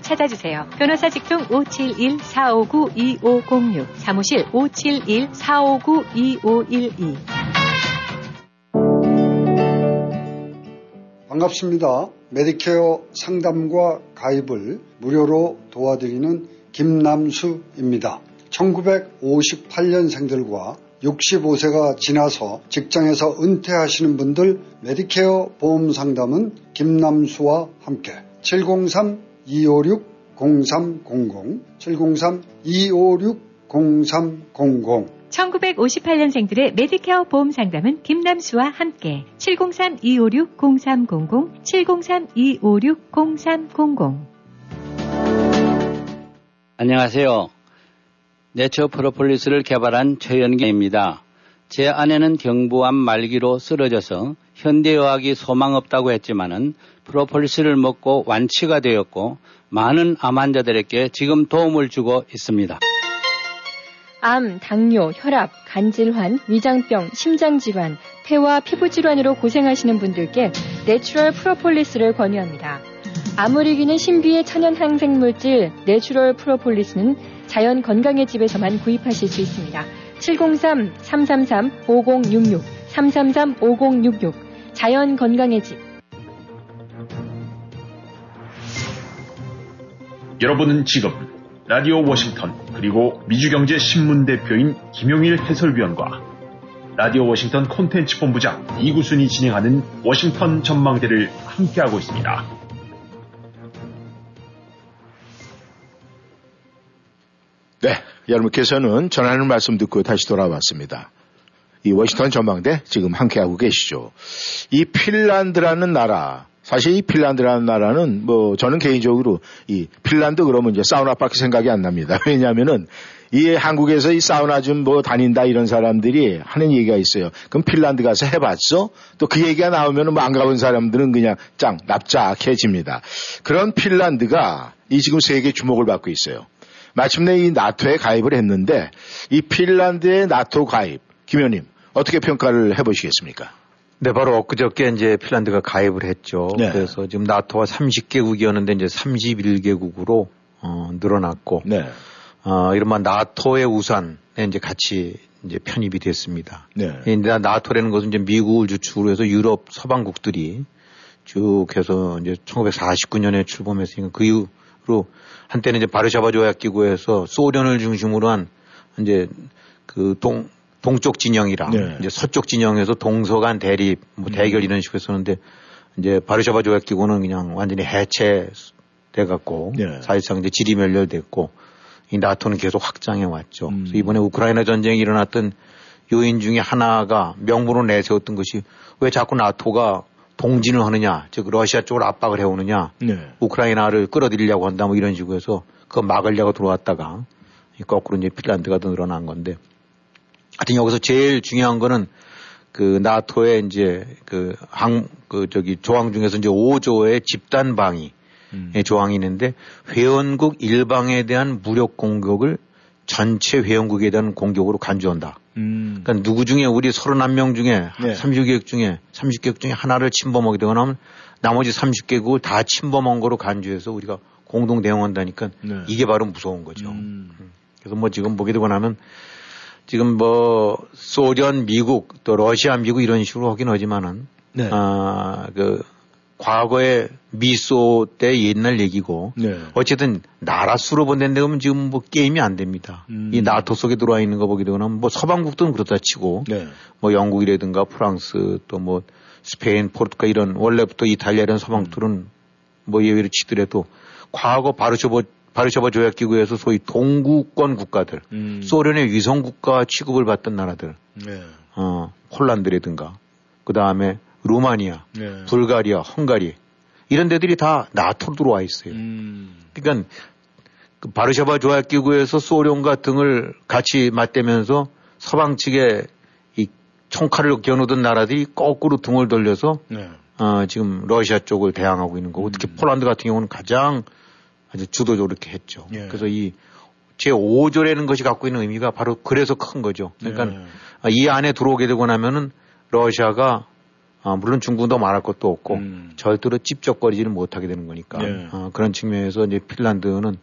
찾아주세요. 변호사 직통 571-459-2506, 사무실 571-459-2512. 반갑습니다. 메디케어 상담과 가입을 무료로 도와드리는 김남수입니다. 1958년생들과 65세가 지나서 직장에서 은퇴하시는 분들 메디케어 보험 상담은 김남수와 함께 703-256-0300 703-256-0300 1958년생들의 메디케어 보험 상담은 김남수와 함께 703-256-0300, 703-256-0300. 안녕하세요. 내처 프로폴리스를 개발한 최연기입니다. 제 아내는 경부암 말기로 쓰러져서 현대의학이 소망 없다고 했지만은 프로폴리스를 먹고 완치가 되었고 많은 암 환자들에게 지금 도움을 주고 있습니다. 암, 당뇨, 혈압, 간질환, 위장병, 심장질환, 폐와 피부질환으로 고생하시는 분들께 natural 프로폴리스를 권유합니다. 암을 이기는 신비의 천연 항생물질 natural 프로폴리스는 자연 건강의 집에서만 구입하실 수 있습니다. 703-333-5066, 333-5066, 자연 건강의 집. 여러분은 지금 라디오 워싱턴 그리고 미주경제 신문 대표인 김용일 해설위원과 라디오 워싱턴 콘텐츠 본부장 이구순이 진행하는 워싱턴 전망대를 함께하고 있습니다. 네, 여러분께서는 전하는 말씀 듣고 다시 돌아왔습니다. 이 워싱턴 전망대 지금 함께하고 계시죠. 이 핀란드라는 나라, 사실 이 핀란드라는 나라는 뭐 저는 개인적으로 이 핀란드 그러면 이제 사우나밖에 생각이 안 납니다. 왜냐하면은 이 한국에서 이 사우나 좀 뭐 다닌다 이런 사람들이 하는 얘기가 있어요. 그럼 핀란드 가서 해봤어? 또 그 얘기가 나오면은 뭐 안 가본 사람들은 그냥 짱 납작해집니다. 그런 핀란드가 이 지금 세계 주목을 받고 있어요. 마침내 이 나토에 가입을 했는데 이 핀란드의 나토 가입 김 의원님 어떻게 평가를 해보시겠습니까? 네, 바로 엊그저께 이제 핀란드가 가입을 했죠. 네. 그래서 지금 나토가 30개국이었는데 이제 31개국으로 어, 늘어났고, 네. 어, 이른바 나토의 우산에 이제 같이 이제 편입이 됐습니다. 네. 근데 나토라는 것은 이제 미국을 주축으로 해서 유럽 서방국들이 쭉 해서 이제 1949년에 출범했으니까 그 이후로 한때는 이제 바르샤바 조약 기구에서 소련을 중심으로 한 이제 그 동, 동쪽 진영이랑 네. 이제 서쪽 진영에서 동서간 대립, 뭐 대결 이런 식으로 했었는데 이제 바르샤바 조약 기구는 그냥 완전히 해체돼 갖고 네. 사실상 이제 질이 멸렬됐고 이 나토는 계속 확장해 왔죠. 음. 그래서 이번에 우크라이나 전쟁이 일어났던 요인 중에 하나가 명분으로 내세웠던 것이 왜 자꾸 나토가 동진을 하느냐, 즉 러시아 쪽을 압박을 해오느냐, 네. 우크라이나를 끌어들이려고 한다 뭐 이런 식으로 해서 그거 막으려고 들어왔다가 이 거꾸로 이제 핀란드가 더 늘어난 건데 하여튼 여기서 제일 중요한 거는 그 나토의 이제 그 항, 그 저기 조항 중에서 이제 5조의 집단 방위 음. 의 조항이 있는데 회원국 일방에 대한 무력 공격을 전체 회원국에 대한 공격으로 간주한다. 음. 그러니까 누구 중에 우리 31명 중에 네. 30개국 중에 30개국 중에 하나를 침범하게 되거나 하면 나머지 30개국을 다 침범한 거로 간주해서 우리가 공동 대응한다니까 네. 이게 바로 무서운 거죠. 음. 그래서 뭐 지금 보게 되고 나면 지금 뭐 소련, 미국 또 러시아, 미국 이런 식으로 하긴 하지만은 네. 아, 그 과거에 미소 때 옛날 얘기고 네. 어쨌든 나라 수로 본다는데 그러면 지금 뭐 게임이 안 됩니다. 음. 이 나토 속에 들어와 있는 거 보게 되거나 뭐 서방국들은 그렇다 치고 네. 뭐 영국이라든가 프랑스 또 뭐 스페인, 포르투갈 이런 원래부터 이탈리아 이런 서방국들은 뭐 예외로 치더라도 과거 바르쇼바 바르쇼바 조약 기구에서 소위 동구권 국가들 음. 소련의 위성 국가 취급을 받던 나라들 네. 어 폴란드라든가 그 다음에 루마니아, 네. 불가리아, 헝가리 이런 데들이 다 나토로 들어와 있어요. 음. 그러니까 그 바르샤바 조약 기구에서 소련과 등을 같이 맞대면서 서방 측에 이 총칼을 겨누던 나라들이 거꾸로 등을 돌려서 네. 어, 지금 러시아 쪽을 대항하고 있는 거고 특히 폴란드 같은 경우는 가장 아주 주도적으로 이렇게 했죠. 예. 그래서 이 제5조라는 것이 갖고 있는 의미가 바로 그래서 큰 거죠. 그러니까 네. 아, 이 안에 들어오게 되고 나면은 러시아가 아, 물론 중국도 말할 것도 없고 음. 절대로 찝쩍거리지는 못하게 되는 거니까 네. 어, 그런 측면에서 이제 핀란드는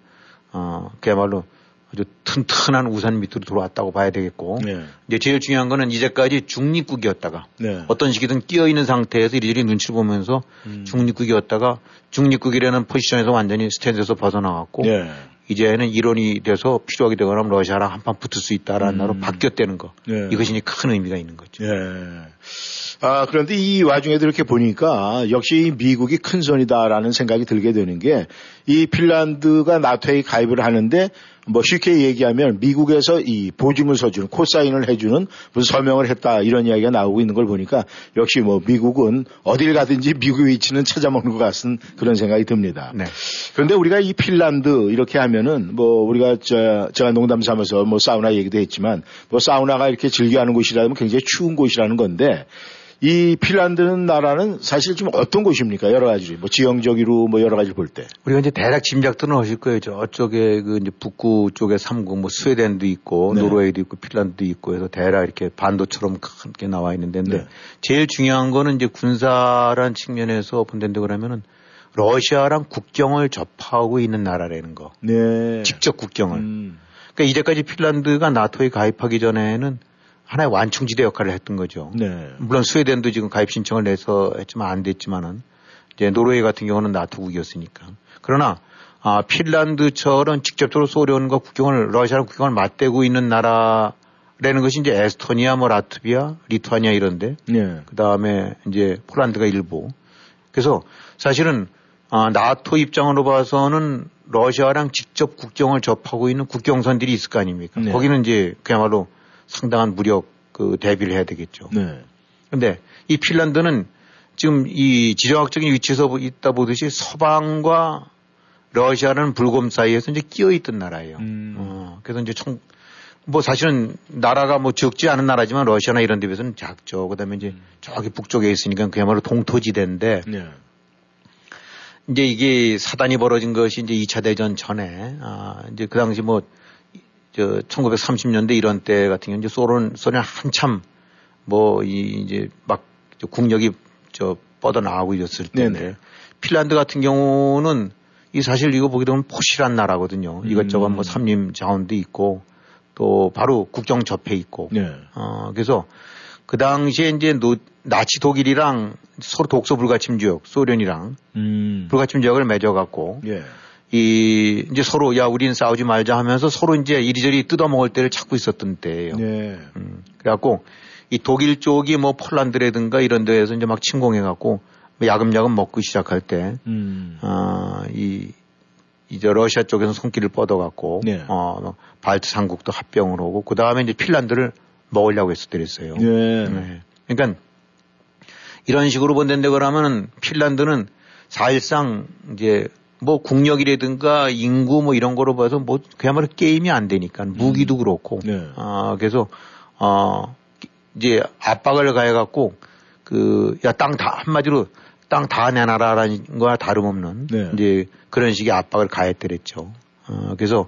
어, 그야말로 아주 튼튼한 우산 밑으로 들어왔다고 봐야 되겠고 네. 이제 제일 중요한 거는 이제까지 중립국이었다가 네. 어떤 식이든 끼어 있는 상태에서 이리저리 눈치를 보면서 음. 중립국이었다가 중립국이라는 포지션에서 완전히 스탠드에서 벗어나갔고 네. 이제는 일원이 돼서 필요하게 되거나 하면 러시아랑 한판 붙을 수 있다라는 음. 나로 바뀌었다는 거. 네. 이것이 큰 의미가 있는 거죠. 예. 아, 그런데 이 와중에도 이렇게 보니까 역시 미국이 큰 손이다라는 생각이 들게 되는 게 이 핀란드가 나토에 가입을 하는데 뭐 쉽게 얘기하면 미국에서 이 보증을 서주는 cosign을 해주는 무슨 서명을 했다 이런 이야기가 나오고 있는 걸 보니까 역시 뭐 미국은 어딜 가든지 미국의 위치는 찾아먹는 것 같은 그런 생각이 듭니다. 네. 그런데 우리가 이 핀란드 이렇게 하면은 뭐 우리가 저 제가 농담 삼아서 뭐 사우나 얘기도 했지만 뭐 사우나가 이렇게 즐겨하는 곳이라면 굉장히 추운 곳이라는 건데 이 핀란드는 나라는 사실 좀 어떤 곳입니까? 여러 가지 뭐 지형적으로 뭐 여러 가지 볼 때. 우리가 이제 대략 짐작들은 하실 거예요. 저쪽에 그 이제 북구 쪽에 삼국 뭐 스웨덴도 있고 네. 노르웨이도 있고 핀란드도 있고 해서 대략 이렇게 반도처럼 크게 나와 있는 데인데 네. 제일 중요한 거는 이제 군사란 측면에서 본다는데 그러면은 러시아랑 국경을 접하고 있는 나라라는 거. 네. 직접 국경을. 음. 그러니까 이제까지 핀란드가 나토에 가입하기 전에는 하나의 완충지대 역할을 했던 거죠. 네. 물론 스웨덴도 지금 가입 신청을 내서 했지만 안 됐지만은 이제 노르웨이 같은 경우는 나토국이었으니까. 그러나 아, 핀란드처럼 직접적으로 소련과 국경을 러시아랑 국경을 맞대고 있는 나라라는 것이 이제 에스토니아, 뭐 라트비아, 리투아니아 이런데 네. 그 다음에 이제 폴란드가 일부. 그래서 사실은 아, 나토 입장으로 봐서는 러시아랑 직접 국경을 접하고 있는 국경선들이 있을 거 아닙니까? 네. 거기는 이제 그야말로 상당한 무력 그 대비를 해야 되겠죠. 네. 근데 이 핀란드는 지금 이 지정학적인 위치에서 있다 보듯이 서방과 러시아는 불곰 사이에서 이제 끼어 있던 나라예요. 음. 어, 그래서 이제 총, 뭐 사실은 나라가 뭐 적지 않은 나라지만 러시아나 이런 데 비해서는 작죠. 그 다음에 이제 저기 북쪽에 있으니까 그야말로 동토지대인데 네. 이제 이게 사단이 벌어진 것이 이제 2차 대전 전에, 아, 이제 그 당시 뭐, 저, 1930년대 이런 때 같은 경우 이제 소련, 소련 한참 뭐, 이, 이제 막 국력이 저 뻗어나가고 있었을 때인데. 핀란드 같은 경우는 이 사실 이거 보게 되면 포실한 나라거든요. 이것저것 음. 뭐 삼림 자원도 있고 또 바로 국경 접해 있고. 네. 어, 그래서 그 당시에 이제 노, 나치 독일이랑 서로 독소 불가침 조약, 소련이랑 음. 불가침 조약을 맺어갖고 예. 이 이제 서로 야 우리는 싸우지 말자 하면서 서로 이제 이리저리 뜯어먹을 데를 찾고 있었던 때예요. 네. 음, 그래갖고 이 독일 쪽이 뭐 폴란드라든가 이런 데에서 이제 막 침공해갖고 뭐 야금야금 먹고 시작할 때, 음. 아, 이, 이제 러시아 쪽에서 손길을 뻗어갖고, 네. 어, 뭐 발트 삼국도 합병을 하고, 그 다음에 이제 핀란드를 먹으려고 했었더랬어요. 네. 네. 그러니까 이런 식으로 본다는데 그러면은 핀란드는 사실상 이제 뭐 국력이라든가 인구 뭐 이런 거로 봐서 뭐 그야말로 게임이 안 되니까 무기도 그렇고 네. 아 그래서 어 이제 압박을 가해갖고 그 야 땅 다 한마디로 땅 다 내놔라라는 거와 다름없는 네. 이제 그런 식의 압박을 가했더랬죠. 어 그래서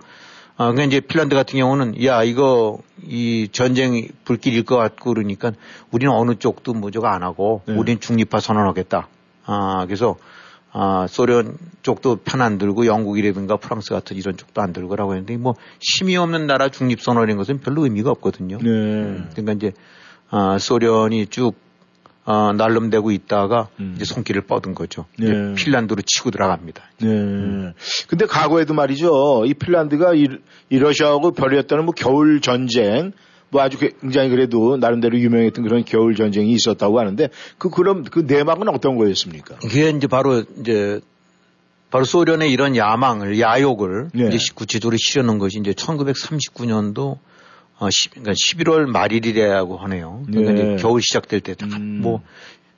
아, 그러니까 이제 핀란드 같은 경우는 야 이거 이 전쟁 불길일 것 같고 그러니까 우리는 어느 쪽도 뭐 저거 안 하고 네. 우리는 중립화 선언하겠다. 아 그래서 아 소련 쪽도 편 안 들고 영국이라든가 프랑스 같은 이런 쪽도 안 들고라고 했는데 뭐 힘이 없는 나라 중립 선언인 것은 별로 의미가 없거든요. 네. 그러니까 이제 아 소련이 쭉 어, 날름대고 있다가 음. 이제 손길을 뻗은 거죠. 네. 이제 핀란드로 치고 들어갑니다. 네. 근데 과거에도 말이죠. 이 핀란드가 이, 이 러시아하고 벌였다는 뭐 겨울 전쟁, 뭐 아주 굉장히 그래도 나름대로 유명했던 그런 겨울 전쟁이 있었다고 하는데 그 그럼 그 내막은 어떤 거였습니까? 그게 이제 바로 이제 바로 소련의 이런 야망을 야욕을 네. 이제 구체적으로 실현한 것이 이제 1939년도 어, 10, 그러니까 11월 말일이라고 하네요. 그러니까 네. 이제 겨울 시작될 때, 음. 뭐,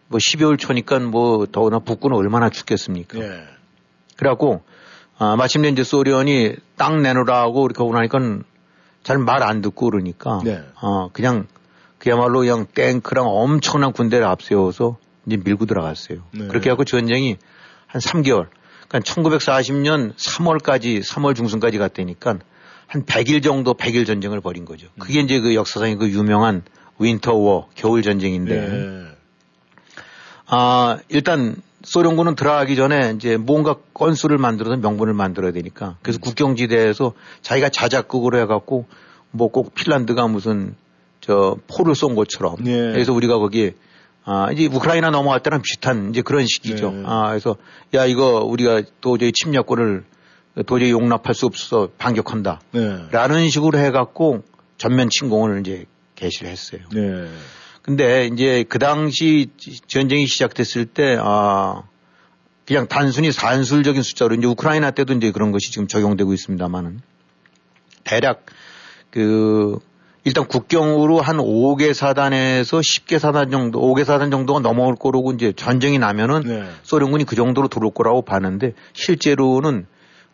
뭐 12월 초니까 뭐 더구나 북구는 얼마나 춥겠습니까? 예. 그래갖고, 아, 마침내 이제 소련이 땅 내놓으라고 이렇게 하고 나니까 잘 말 안 듣고 그러니까, 네. 어, 그냥 그야말로 그냥 탱크랑 엄청난 군대를 앞세워서 이제 밀고 들어갔어요. 네. 그렇게 해갖고 전쟁이 한 3개월, 그러니까 1940년 3월까지, 3월 중순까지 갔다니까 한 100일 정도 100일 전쟁을 벌인 거죠. 그게 이제 그 역사상의 그 유명한 윈터워, 겨울 전쟁인데, 네. 아, 일단 소련군은 들어가기 전에 이제 뭔가 건수를 만들어서 명분을 만들어야 되니까 그래서 국경지대에서 자기가 자작극으로 해갖고 뭐 꼭 핀란드가 무슨 저 포를 쏜 것처럼 네. 그래서 우리가 거기에 아, 이제 우크라이나 넘어갈 때랑 비슷한 이제 그런 식이죠. 네. 아, 그래서 야, 이거 우리가 도저히 침략권을 도저히 용납할 수 없어서 반격한다. 네. 라는 식으로 해갖고 전면 침공을 이제 개시를 했어요. 네. 근데 이제 그 당시 전쟁이 시작됐을 때, 아, 그냥 단순히 산술적인 숫자로 이제 우크라이나 때도 이제 그런 것이 지금 적용되고 있습니다만은 대략 그 일단 국경으로 한 5개 사단에서 10개 사단 정도, 5개 사단 정도가 넘어올 거라고 이제 전쟁이 나면은 네. 소련군이 그 정도로 들어올 거라고 봤는데 실제로는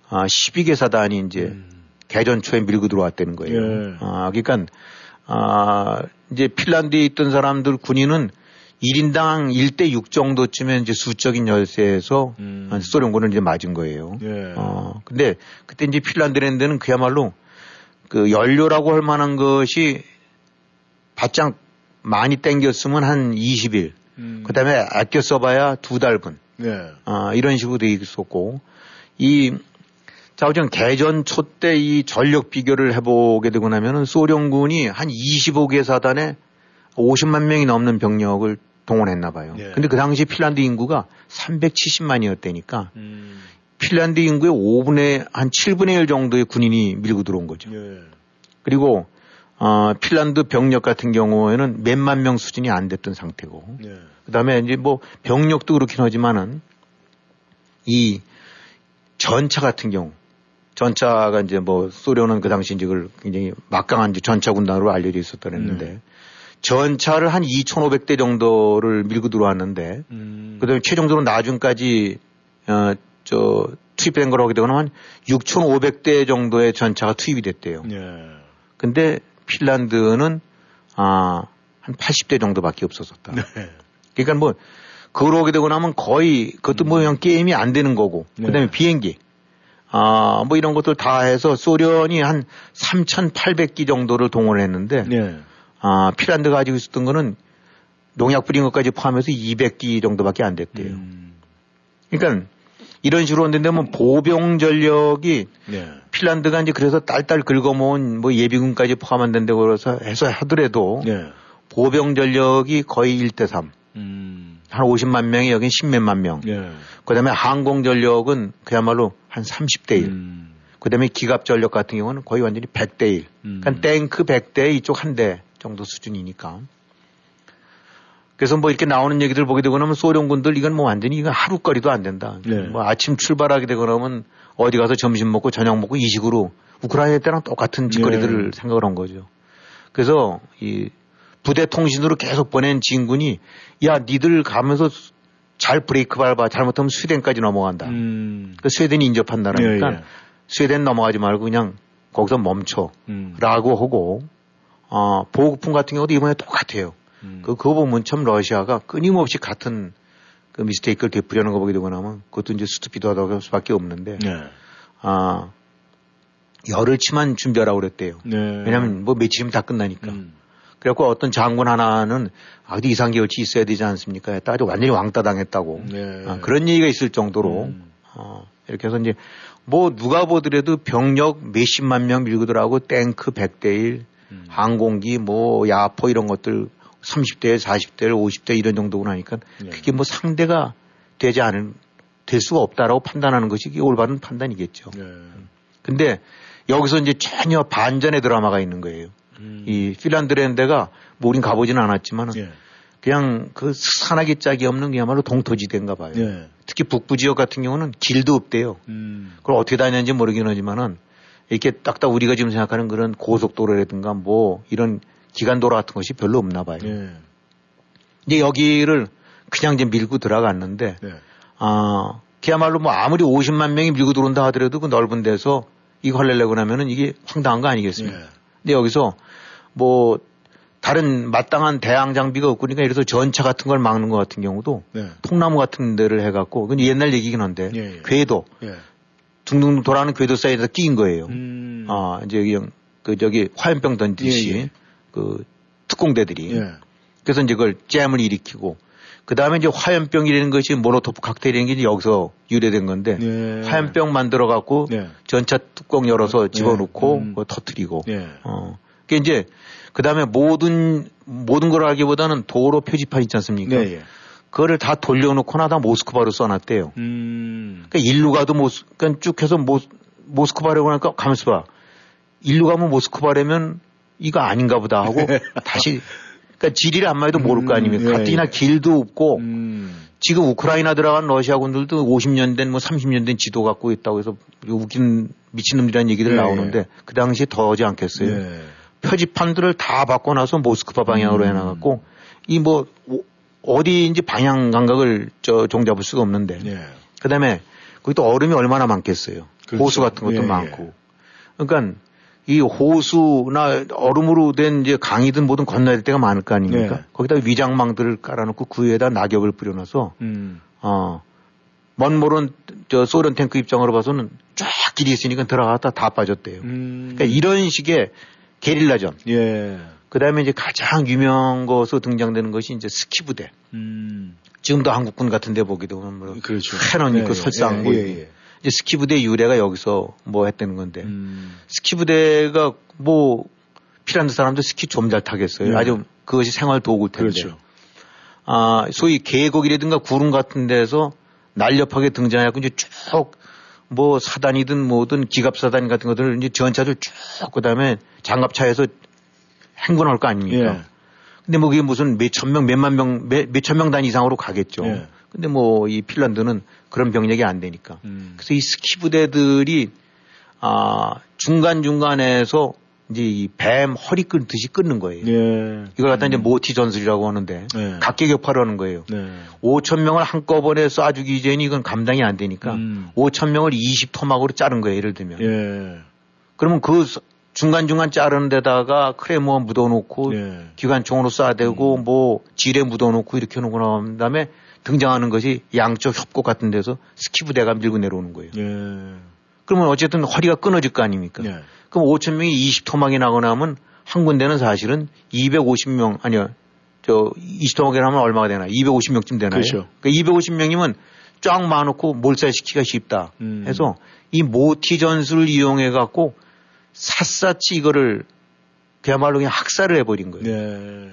아, 12개 사단이 이제 개전 초에 밀고 들어왔다는 거예요. 예. 아, 그러니까 아, 이제 핀란드에 있던 사람들 군인은 1인당 1대 6 정도쯤에 이제 수적인 열세에서 음. 소련군을 이제 맞은 거예요. 예. 어, 근데 그때 이제 핀란드랜드는 그야말로 그 연료라고 할 만한 것이 바짝 많이 땡겼으면 한 20일. 음. 그 다음에 아껴 써봐야 두 달분. 네. 아, 이런 식으로 돼 있었고, 이, 자, 어쨌든 개전 초때 이 전력 비교를 해보게 되고 나면은 소련군이 한 25개 사단에 50만 명이 넘는 병력을 동원했나 봐요. 예. 근데 그 당시 핀란드 인구가 370만이었다니까 음. 핀란드 인구의 5분의, 한 7분의 1 정도의 군인이 밀고 들어온 거죠. 예. 그리고, 어, 핀란드 병력 같은 경우에는 몇만 명 수준이 안 됐던 상태고, 예. 그 다음에 이제 뭐 병력도 그렇긴 하지만은 이 전차 같은 경우, 전차가 이제 뭐 소련은 그 당시 이제 그걸 굉장히 막강한 전차 군단으로 알려져 있었다는데 네. 전차를 한 2,500대 정도를 밀고 들어왔는데 음. 그다음에 최종적으로 나중까지 어, 저 투입된 거라고 하게 되거나 한 6,500대 정도의 전차가 투입이 됐대요. 예. 근데 핀란드는 아, 한 80대 정도밖에 없었었다. 네. 그러니까 뭐 그걸 오게 되고 나면 거의 그것도 뭐 그냥 게임이 안 되는 거고 네. 그다음에 비행기 아, 뭐 이런 것들 다 해서 소련이 한 3,800기 정도를 동원했는데 예. 아, 핀란드가 가지고 있었던 거는 농약 뿌린 것까지 포함해서 200기 정도밖에 안 됐대요. 음. 그러니까 이런 식으로 한데 뭐 보병 전력이 예. 핀란드가 이제 그래서 딸딸 긁어모은 뭐 예비군까지 포함한 된다고 그래서 해서 하더라도 예. 보병 전력이 거의 1대 3. 음. 한 50만 명이 여긴 10몇만 명. 예. 그 다음에 항공 전력은 그야말로 한 30대 1. 음. 그 다음에 기갑 전력 같은 경우는 거의 완전히 100대 1. 음. 그러니까 탱크 100대 이쪽 한 대 정도 수준이니까. 그래서 뭐 이렇게 나오는 얘기들 보게 되고 나면 소련군들 이건 뭐 완전히 이건 하루거리도 안 된다. 네. 뭐 아침 출발하게 되고 나면 어디 가서 점심 먹고 저녁 먹고 이 식으로 우크라이나 때랑 똑같은 짓거리들을 네. 생각을 한 거죠. 그래서 이 부대 통신으로 계속 보낸 진군이 야 니들 가면서 잘 브레이크 밟아 잘못하면 스웨덴까지 넘어간다. 음. 그 스웨덴이 인접한 나라니까 예, 예. 스웨덴 넘어가지 말고 그냥 거기서 멈춰. 음. 라고 하고, 어, 보급품 같은 경우도 이번에 똑같아요. 음. 그, 그거 보면 참 러시아가 끊임없이 같은 그 미스테이크를 되풀이하는 거 보게 되고 나면 그것도 이제 스투피드 하다고 할 수밖에 없는데, 네. 아, 열흘치만 준비하라고 그랬대요. 네. 왜냐면 뭐 며칠이면 다 끝나니까. 음. 그래갖고 어떤 장군 하나는 아, 어디 이상 계열치 있어야 되지 않습니까? 따지고 완전히 왕따 당했다고. 네. 아, 그런 얘기가 있을 정도로, 음. 어, 이렇게 해서 이제 뭐 누가 보더라도 병력 몇십만 명 밀고 들어가고 탱크 100대 1, 음. 항공기 뭐 야포 이런 것들 30대, 40대, 50대 이런 정도로 하니까 네. 그게 뭐 상대가 되지 않은 될 수가 없다라고 판단하는 것이 올바른 판단이겠죠. 네. 근데 여기서 이제 전혀 반전의 드라마가 있는 거예요. 음. 이 핀란드랜드가 뭐 우린 가보지는 않았지만 예. 그냥 그 산악이 짝이 없는 그야말로 동토지대인가 봐요. 예. 특히 북부 지역 같은 경우는 길도 없대요. 음. 그걸 어떻게 다녔는지 모르긴 하지만은 이렇게 딱딱 우리가 지금 생각하는 그런 고속도로라든가 뭐 이런 기간도로 같은 것이 별로 없나 봐요. 예. 이제 여기를 그냥 이제 밀고 들어갔는데 네. 아, 그야말로 뭐 아무리 50만 명이 밀고 들어온다 하더라도 그 넓은 데서 이거 할래려고 나면은 이게 황당한 거 아니겠습니까? 예. 근데 여기서 뭐 다른 마땅한 대항 장비가 없고 그러니까 예를 들어서 전차 같은 걸 막는 것 같은 경우도 네. 통나무 같은 데를 해갖고 그건 옛날 얘기긴 한데 예, 예. 궤도 예. 둥둥 돌아가는 궤도 사이에다 끼인 거예요. 음. 아 이제 그냥 그 저기 화염병 던지듯이 예, 예. 그 특공대들이 예. 그래서 이제 그걸 잼을 일으키고 그 다음에 이제 화염병이라는 것이 모노토프 칵테일이라는 게 여기서 유래된 건데 예. 화염병 만들어 갖고 예. 전차 뚜껑 열어서 집어넣고 음. 그거 터트리고 예. 어. 그 이제 그 다음에 모든 모든 걸 하기보다는 도로 표지판 있지 않습니까? 네, 예. 그거를 다 돌려놓거나 다 모스크바로 써놨대요. 음. 그러니까 일루 가도 모스, 그러니까 쭉 해서 모, 모스크바라고 하니까 가면서 봐. 일루 가면 모스크바라면 이거 아닌가 보다 하고 다시 그러니까 지리를 안 봐도 모를 거 아닙니까? 음, 예, 가뜩이나 예. 길도 없고 음. 지금 우크라이나 들어간 러시아군들도 50년 된 뭐 30년 된 지도 갖고 있다고 해서 웃긴 미친놈이라는 얘기들 예, 나오는데 그 당시에 더하지 않겠어요. 예. 표지판들을 다 바꿔놔서 모스크바 방향으로 음. 해놔갖고 이 뭐 어디인지 방향 감각을 저 종잡을 수가 없는데 예. 그다음에 거기 또 얼음이 얼마나 많겠어요. 그렇죠. 호수 같은 것도 예, 많고. 그러니까 이 호수나 얼음으로 된 이제 강이든 뭐든 건너야 될 때가 많을 거 아닙니까? 네. 거기다 위장망들을 깔아놓고 그 위에다 낙엽을 뿌려놔서 음. 어, 먼 모른 저 소련 탱크 입장으로 봐서는 쫙 길이 있으니까 들어갔다 다 빠졌대요. 음. 그러니까 이런 식의 게릴라전. 예. 그 다음에 이제 가장 유명한 것으로 등장되는 것이 이제 스키 부대. 음. 지금도 한국군 같은 데 보게 되면 뭐 그렇죠. 캐논 있고 예, 예, 설상 뭐 예, 있고. 예, 예. 이제 스키 부대 유래가 여기서 뭐 했다는 건데 음. 스키 부대가 뭐 핀란드 사람들 스키 좀 잘 타겠어요. 예. 아주 그것이 생활 도구일 텐데. 그렇죠. 아, 소위 계곡이라든가 구릉 같은 데서 날렵하게 등장하고 이제 쭉 뭐 사단이든 뭐든 기갑사단 같은 것들을 이제 전차들 쭉 그다음에 장갑차에서 행군할 거 아닙니까? 예. 근데 뭐 그게 무슨 몇천 명, 몇만 명, 몇, 몇천 명 단 이상으로 가겠죠. 예. 근데 뭐 이 핀란드는 그런 병력이 안 되니까. 음. 그래서 이 스키 부대들이 아, 중간중간에서 이제 이 뱀 허리 끊듯이 끊는 거예요. 예. 이걸 갖다 이제 모티 전술이라고 하는데 네. 각계격파라는 거예요. 네. 5천 명을 한꺼번에 쏴주기 전에 이건 감당이 안 되니까 음. 5천 명을 20 토막으로 자른 거예요. 예를 들면. 예. 그러면 그 서- 중간중간 자르는 데다가 크레모 묻어놓고 예. 기관총으로 쏴대고 뭐 지뢰 묻어놓고 이렇게 해놓고 나온 다음에 등장하는 것이 양쪽 협곡 같은 데서 스키부대가 밀고 내려오는 거예요. 예. 그러면 어쨌든 허리가 끊어질 거 아닙니까? 예. 그럼 5천 명이 20토막이 나거나 하면 한 군데는 사실은 250명 아니요 저 20토막이 나면 얼마가 되나? 250명쯤 되나요? 그렇죠. 그러니까 250명이면 쫙 마놓고 몰살시키기가 쉽다. 음. 해서 이 모티 전술을 이용해 갖고 샅샅이 이거를 그야말로 그냥 학살을 해버린 거예요. 예.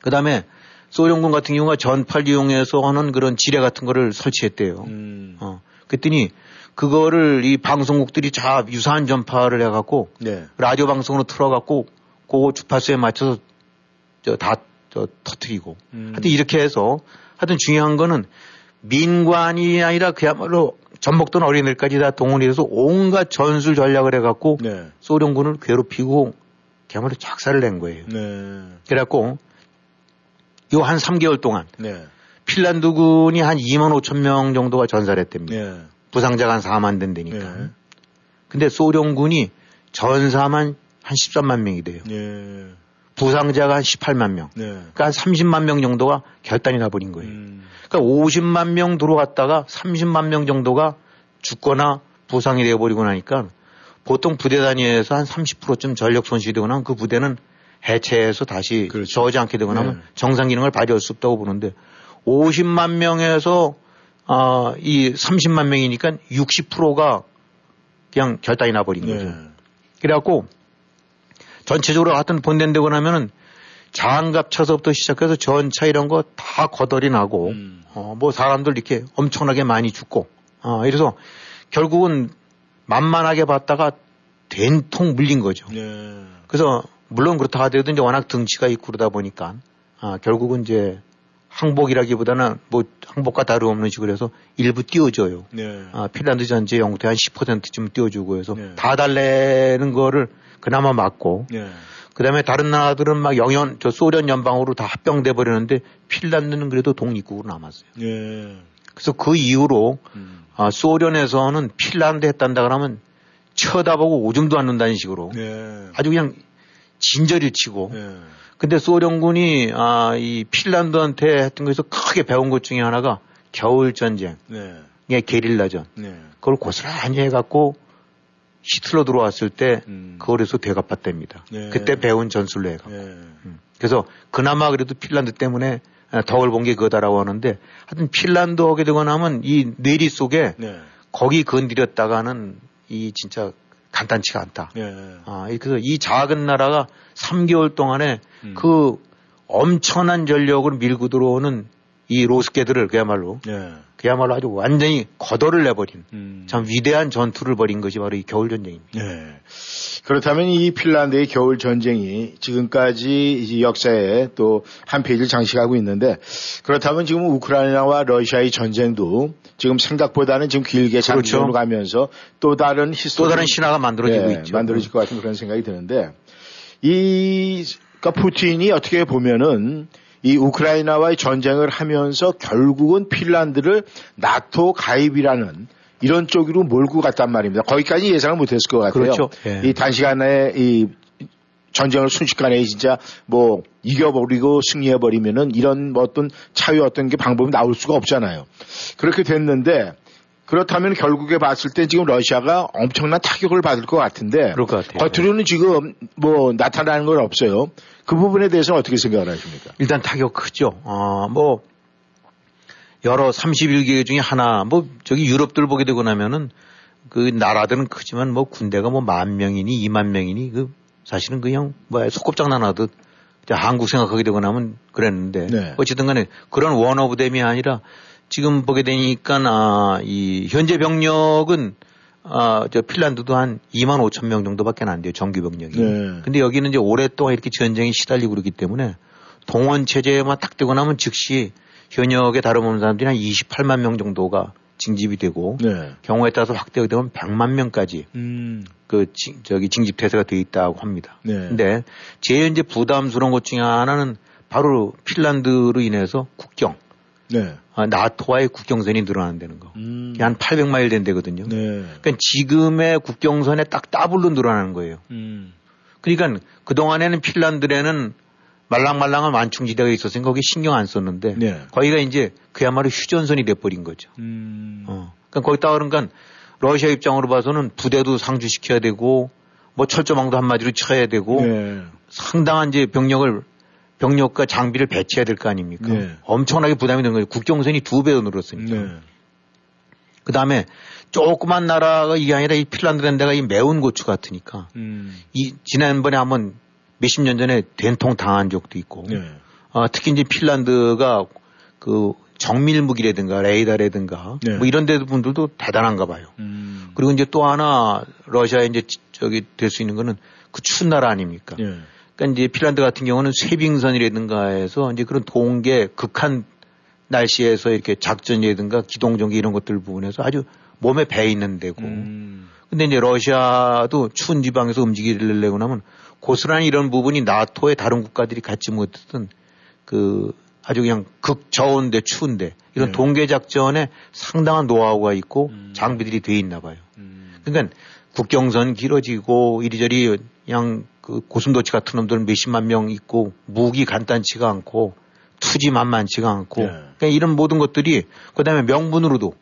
그 다음에 소련군 같은 경우가 전파를 이용해서 하는 그런 지뢰 같은 거를 설치했대요. 음. 어. 그랬더니 그거를 이 방송국들이 다 유사한 전파를 해갖고 네. 라디오 방송으로 틀어갖고 그 주파수에 맞춰서 저다 저 터트리고 음. 하여튼 이렇게 해서 하여튼 중요한 거는 민관이 아니라 그야말로 전복던 어린이들까지 다 동원해서 온갖 전술 전략을 해갖고 네. 소련군을 괴롭히고 그야말로 작사를 낸 거예요. 네. 그래갖고 요 한 3개월 동안 네. 핀란드군이 한 2만 5천 명 정도가 전사를 했답니다. 네. 부상자가 한 4만 된다니까. 네. 근데 소련군이 전사만 한 13만 명이 돼요. 네. 부상자가 한 18만 명. 네. 그러니까 한 30만 명 정도가 결단이 나버린 거예요. 음. 그러니까 50만 명 들어갔다가 30만 명 정도가 죽거나 부상이 되어버리고 나니까 보통 부대 단위에서 한 30%쯤 전력 손실이 되거나 하면 그 부대는 해체해서 다시 그렇죠. 저지 않게 되거나 하면 네. 정상 기능을 발휘할 수 없다고 보는데 50만 명에서 아, 이 30만 명이니까 60%가 그냥 결단이 나버린 거죠. 네. 그래갖고 전체적으로 하여튼 본된되고 나면은 장갑 차서부터 시작해서 전차 이런 거 다 거덜이 나고 음. 어, 뭐 사람들 이렇게 엄청나게 많이 죽고 어, 이래서 결국은 만만하게 봤다가 된통 물린 거죠. 네. 그래서 물론 그렇다 하더라도 이제 워낙 등치가 있고 그러다 보니까 아, 결국은 이제 항복이라기보다는 뭐 항복과 다름없는 식으로 해서 일부 띄워줘요. 네. 아, 핀란드 전체 영토의 한 10%쯤 띄워주고 해서 네. 다 달래는 거를 그나마 막고 네. 그 다음에 다른 나라들은 막 영연, 저 소련 연방으로 다 합병돼 버리는데 핀란드는 그래도 독립국으로 남았어요. 네. 그래서 그 이후로 음. 아, 소련에서는 핀란드 했단다 그러면 쳐다보고 오줌도 않는다는 식으로 네. 아주 그냥 진저리 치고 네. 근데 소련군이 아, 이 핀란드한테 했던 거에서 크게 배운 것 중에 하나가 겨울 전쟁, 네. 예, 게릴라전. 네. 그걸 고스란히 해갖고 히틀러 들어왔을 때 음. 그거에서 되갚았답니다. 네. 그때 배운 전술로 해갖고. 네. 그래서 그나마 그래도 핀란드 때문에 아, 덕을 본 게 그거다라고 하는데 하여튼 핀란드 오게 되고 나면 이 뇌리 속에 네. 거기 건드렸다가는 이 진짜 간단치가 않다. 네. 아, 이- 그래서 이 작은 나라가 3개월 동안에 음. 그 엄청난 전력을 밀고 들어오는 이 로스케들을 그야말로 네. 그야말로 아주 완전히 거덜을 내버린 음. 참 위대한 전투를 벌인 것이 바로 이 겨울 전쟁입니다. 네. 그렇다면 이 핀란드의 겨울 전쟁이 지금까지 이 역사에 또 한 페이지를 장식하고 있는데 그렇다면 지금 우크라이나와 러시아의 전쟁도 지금 생각보다는 지금 길게 장기적으로 그렇죠. 가면서 또 다른 history 또 다른 신화가 만들어지고 네, 있죠. 만들어질 것 같은 그런 생각이 드는데 이 그러니까 푸틴이 어떻게 보면은 이 우크라이나와의 전쟁을 하면서 결국은 핀란드를 나토 가입이라는 이런 쪽으로 몰고 갔단 말입니다. 거기까지 예상을 못했을 것 같아요. 그렇죠. 예. 이 단시간에 이 전쟁을 순식간에 진짜 뭐 이겨버리고 승리해버리면은 이런 뭐 어떤 차유 어떤 게 방법이 나올 수가 없잖아요. 그렇게 됐는데 그렇다면 결국에 봤을 때 지금 러시아가 엄청난 타격을 받을 것 같은데 그럴 것 같아요. 겉으로는 지금 뭐 나타나는 건 없어요. 그 부분에 대해서는 어떻게 생각을 하십니까? 일단 타격 크죠. 어, 뭐 여러 31개 중에 하나 뭐 저기 유럽들 보게 되고 나면은 그 나라들은 크지만 뭐 군대가 뭐 만 명이니 2만 명이니 그 사실은 그냥 뭐 소꿉장난 하듯 한국 생각하게 되고 나면 그랬는데 네. 어쨌든 간에 그런 원오브댐이 아니라 지금 보게 되니까 아, 이 현재 병력은 아, 저 핀란드도 한 2만 5천 명 정도밖에 안 돼요. 정규 병력이. 네. 근데 여기는 이제 오랫동안 이렇게 전쟁이 시달리고 그러기 때문에 동원 체제만 딱 되고 나면 즉시 현역에 다름없는 사람들이 한 28만 명 정도가 징집이 되고 네. 경우에 따라서 확대가 되면 100만 명까지 음. 그 징- 저기 징집 태세가 돼 있다고 합니다. 네. 근데 제일 이제 부담스러운 것 중에 하나는 바로 핀란드로 인해서 국경 네. 아, 나토와의 국경선이 늘어난다는 거. 음. 한 800마일 된대거든요. 네. 그러니까 지금의 국경선에 딱 더블로 늘어나는 거예요. 음. 그러니까 그동안에는 핀란드에는 말랑말랑한 완충지대가 있었으니까 거기 신경 안 썼는데 네. 거기가 이제 그야말로 휴전선이 돼버린 거죠. 음. 어. 그러니까 거기다가 그러니까 러시아 입장으로 봐서는 부대도 상주시켜야 되고 뭐 철조망도 한마디로 쳐야 되고 네. 상당한 이제 병력을 병력과 장비를 배치해야 될 거 아닙니까? 네. 엄청나게 부담이 되는 거예요. 국경선이 두 배로 늘었으니까. 네. 그 다음에 조그만 나라가 이게 아니라 이 핀란드라는 데가 이 매운 고추 같으니까 음. 이 지난번에 한번 몇십 년 전에 된통 당한 적도 있고 네. 어, 특히 이제 핀란드가 그 정밀 무기라든가 레이더라든가 네. 뭐 이런 데 분들도 대단한가 봐요. 음. 그리고 이제 또 하나 러시아에 이제 지- 저기 될 수 있는 거는 그 추운 나라 아닙니까? 예. 그러니까 이제 핀란드 같은 경우는 쇠빙선이라든가 해서 이제 그런 동계 극한 날씨에서 이렇게 작전이라든가 기동전기 이런 것들 부분에서 아주 몸에 배 있는 데고. 음. 근데 이제 러시아도 추운 지방에서 움직이려고 하면 고스란히 이런 부분이 나토의 다른 국가들이 갖지 못했던 그 아주 그냥 극저온데 추운데 이런 네. 동계 작전에 상당한 노하우가 있고 음. 장비들이 돼 있나 봐요. 그러니까 국경선 길어지고 이리저리 그냥 그 고슴도치 같은 놈들 몇십만 명 있고 무기 간단치가 않고 투지 만만치가 않고 네. 그러니까 이런 모든 것들이 그다음에 명분으로도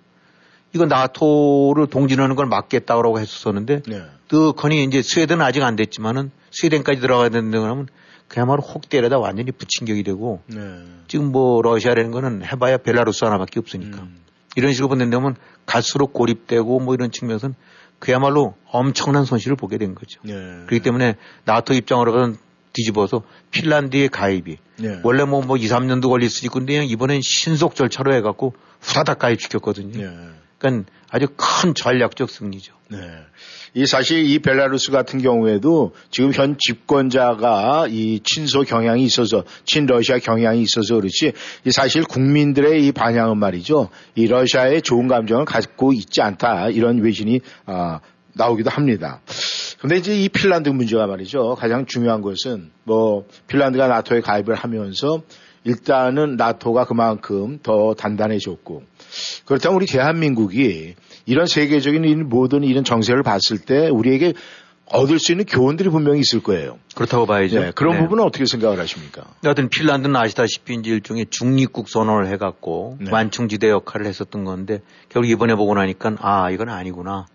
이거 나토를 동진하는 걸 막겠다고 했었었는데 네. 뜨거니 이제 스웨덴은 아직 안 됐지만은 스웨덴까지 들어가야 된다고 하면 그야말로 혹 때려다 완전히 부침격이 되고 네. 지금 뭐 러시아라는 거는 해봐야 벨라루스 하나밖에 없으니까 음. 이런 식으로 본다면 갈수록 고립되고 뭐 이런 측면에서는 그야말로 엄청난 손실을 보게 된 거죠. 네. 그렇기 때문에 나토 입장으로 는 뒤집어서 핀란드의 가입이 네. 원래 뭐, 뭐 2, 3년도 걸릴 수 있고 근데 이번엔 신속 절차로 해갖고 후다닥 가입시켰거든요. 네. 그러니까 아주 큰 전략적 승리죠. 네. 이 사실 이 벨라루스 같은 경우에도 지금 현 집권자가 이 친소 경향이 있어서 친러시아 경향이 있어서 그렇지 이 사실 국민들의 이 반향은 말이죠. 이 러시아의 좋은 감정을 갖고 있지 않다 이런 외신이 아, 나오기도 합니다. 근데 이제 이 핀란드 문제가 말이죠. 가장 중요한 것은 뭐 핀란드가 나토에 가입을 하면서 일단은 나토가 그만큼 더 단단해졌고 그렇다면 우리 대한민국이 이런 세계적인 이 모든 이런 정세를 봤을 때 우리에게 얻을 수 있는 교훈들이 분명히 있을 거예요. 그렇다고 봐야죠. 네, 그런 네. 부분은 어떻게 생각을 하십니까? 여하튼 핀란드는 아시다시피 이제 일종의 중립국 선언을 해갖고 네. 완충지대 역할을 했었던 건데 결국 이번에 보고 나니까 아 이건 아니구나.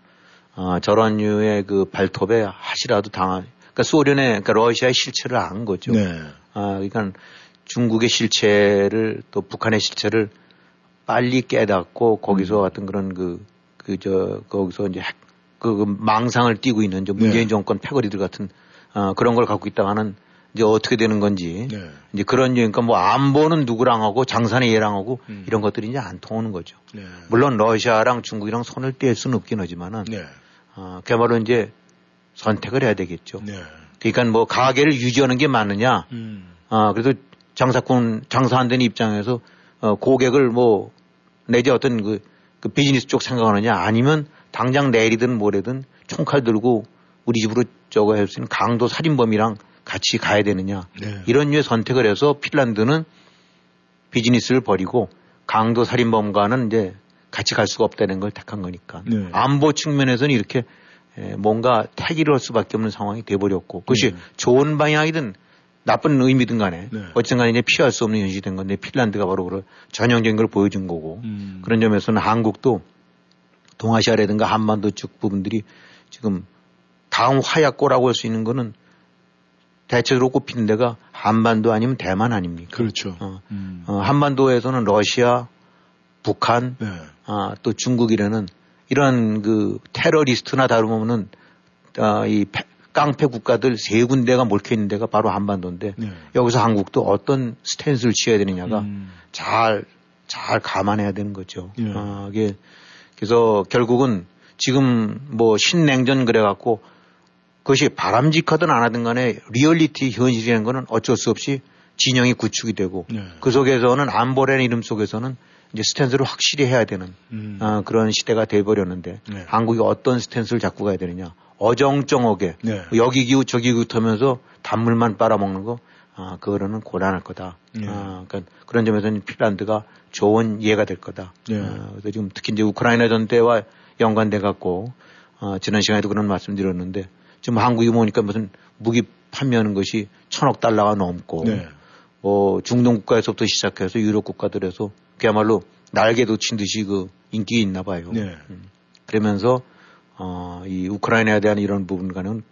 아, 저런 류의 그 발톱에 하시라도 당한. 그러니까 소련의 그러니까 러시아의 실체를 안 거죠. 네. 아, 그러니까 중국의 실체를 또 북한의 실체를 빨리 깨닫고 거기서 음. 어떤 그런 그, 그, 저, 거기서 이제 핵, 그, 그 망상을 띠고 있는 저 네. 문재인 정권 패거리들 같은 어, 그런 걸 갖고 있다가 하는 이제 어떻게 되는 건지 네. 이제 그런 그러니까 뭐 안보는 누구랑 하고 장사는 얘랑 하고 음. 이런 것들이 이제 안 통하는 거죠. 네. 물론 러시아랑 중국이랑 손을 뗄 수는 없긴 하지만은 네. 어, 그야말로 이제 선택을 해야 되겠죠. 네. 그러니까 뭐 가게를 유지하는 게 맞느냐 음. 아, 그래도 장사꾼, 장사 안 되는 입장에서, 어, 고객을 뭐, 내지 어떤 그, 그 비즈니스 쪽 생각하느냐, 아니면 당장 내일이든 모레든 총칼 들고 우리 집으로 저거 할수 있는 강도 살인범이랑 같이 가야 되느냐. 네. 이런 류의 선택을 해서 핀란드는 비즈니스를 버리고 강도 살인범과는 이제 같이 갈 수가 없다는 걸 택한 거니까. 네. 안보 측면에서는 이렇게 에, 뭔가 태기를 할 수밖에 없는 상황이 돼버렸고 그것이 네. 좋은 방향이든 나쁜 의미든 간에 네. 어쨌든 간에 이제 피할 수 없는 현실이 된 건데 핀란드가 바로 그런 전형적인 걸 보여준 거고 음. 그런 점에서는 한국도 동아시아라든가 한반도 쪽 부분들이 지금 다음 화약고라고 할 수 있는 거는 대체적으로 꼽히는 데가 한반도 아니면 대만 아닙니까? 그렇죠. 어, 음. 어, 한반도에서는 러시아, 북한, 네. 아, 또 중국이라는 이런 그 테러리스트나 다름없는 아, 이 패- 깡패 국가들 세 군데가 몰켜 있는 데가 바로 한반도인데 네. 여기서 한국도 어떤 스탠스를 취해야 되느냐가 음. 잘, 잘 감안해야 되는 거죠. 예. 아, 이게 그래서 결국은 지금 뭐 신냉전 그래갖고 그것이 바람직하든 안 하든 간에 리얼리티 현실이라는 거는 어쩔 수 없이 진영이 구축이 되고 네. 그 속에서는 안보라는 이름 속에서는 이제 스탠스를 확실히 해야 되는 음. 어, 그런 시대가 돼버렸는데 네. 한국이 어떤 스탠스를 잡고 가야 되느냐 어정쩡하게 네. 여기 기웃 저기 기웃 하면서 단물만 빨아먹는 거 아, 그거는 곤란할 거다. 네. 아, 그러니까 그런 점에서는 핀란드가 좋은 이해가 될 거다. 네. 아, 그래서 지금 특히 이제 우크라이나 전대와 연관돼 갖고 어, 지난 시간에도 그런 말씀드렸는데 지금 한국이 보니까 무슨 무기 판매하는 것이 천억 달러가 넘고 네. 어, 중동 국가에서부터 시작해서 유럽 국가들에서 그야말로 날개도 친 듯이 그 인기가 있나 봐요. 네. 그러면서 어, 이 우크라이나에 대한 이런 부분과는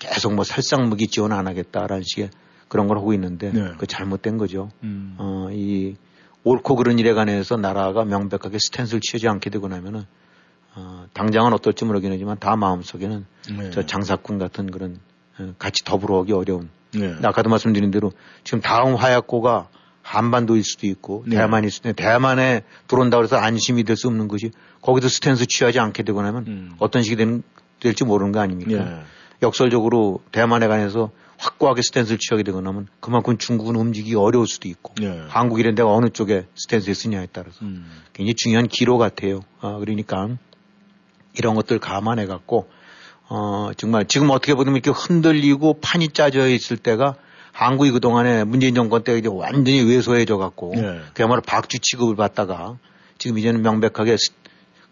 계속 뭐 살상 무기 지원 안 하겠다라는 식의 그런 걸 하고 있는데 네. 그 잘못된 거죠. 음. 어, 이 옳고 그른 일에 관해서 나라가 명백하게 스탠스를 취하지 않게 되고 나면은 어, 당장은 어떨지 모르긴 하지만 다 마음속에는 네. 저 장사꾼 같은 그런 어, 같이 더불어오기 어려운 네. 아까도 말씀드린 대로 지금 다음 화약고가 한반도일 수도 있고 네. 대만일 수도 있고 대만에 들어온다 그래서 안심이 될 수 없는 것이 거기도 스탠스 취하지 않게 되고 나면 음. 어떤 식이 되는, 될지 모르는 거 아닙니까? 네. 역설적으로 대만에 관해서 확고하게 스탠스를 취하게 되고 나면 그만큼 중국은 움직이기 어려울 수도 있고 네. 한국 이런 데가 어느 쪽에 스탠스에 쓰냐에 따라서 음. 굉장히 중요한 기로 같아요. 아, 그러니까 이런 것들 감안해 갖고 어, 정말 지금 어떻게 보면 이렇게 흔들리고 판이 짜져 있을 때가 한국이 그동안에 문재인 정권 때 이제 완전히 왜소해져 갖고 네. 그야말로 박쥐 취급을 받다가 지금 이제는 명백하게 스-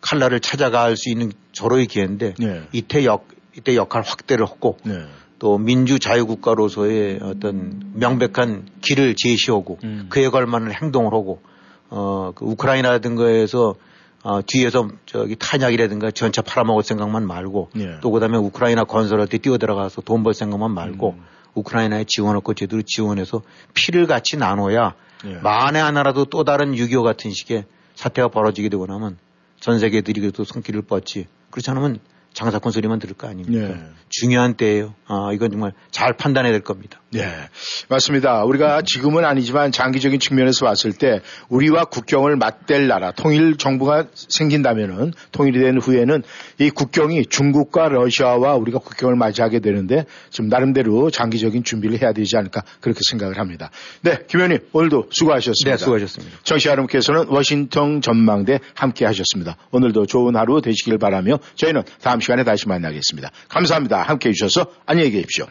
칼날을 찾아갈 수 있는 절호의 기회인데 네. 이때 역 이때 역할 확대를 하고 네. 또 민주 자유국가로서의 어떤 명백한 길을 제시하고 음. 그에 걸맞는 행동을 하고 어, 그 우크라이나라든가에서 어, 뒤에서 저기 탄약이라든가 전차 팔아먹을 생각만 말고 예. 또 그다음에 우크라이나 건설할 때 뛰어들어가서 돈 벌 생각만 말고 음. 우크라이나에 지원할 거 제대로 지원해서 피를 같이 나눠야 예. 만에 하나라도 또 다른 6.25 같은 식의 사태가 벌어지게 되고 나면 전 세계들이 그래도 손길을 뻗지. 그렇지 않으면 장사꾼 소리만 들을 거 아닙니까? 예. 중요한 때예요. 아, 이건 정말 잘 판단해야 될 겁니다. 네, 맞습니다. 우리가 지금은 아니지만 장기적인 측면에서 봤을 때 우리와 국경을 맞댈 나라, 통일 정부가 생긴다면은 통일이 된 후에는 이 국경이 중국과 러시아와 우리가 국경을 맞이하게 되는데 좀 나름대로 장기적인 준비를 해야 되지 않을까 그렇게 생각을 합니다. 네, 김 의원님 오늘도 수고하셨습니다. 네, 수고하셨습니다. 청취자 여러분께서는 워싱턴 전망대 함께 하셨습니다. 오늘도 좋은 하루 되시길 바라며 저희는 다음 시간에 다시 만나겠습니다. 감사합니다. 함께 해주셔서 안녕히 계십시오.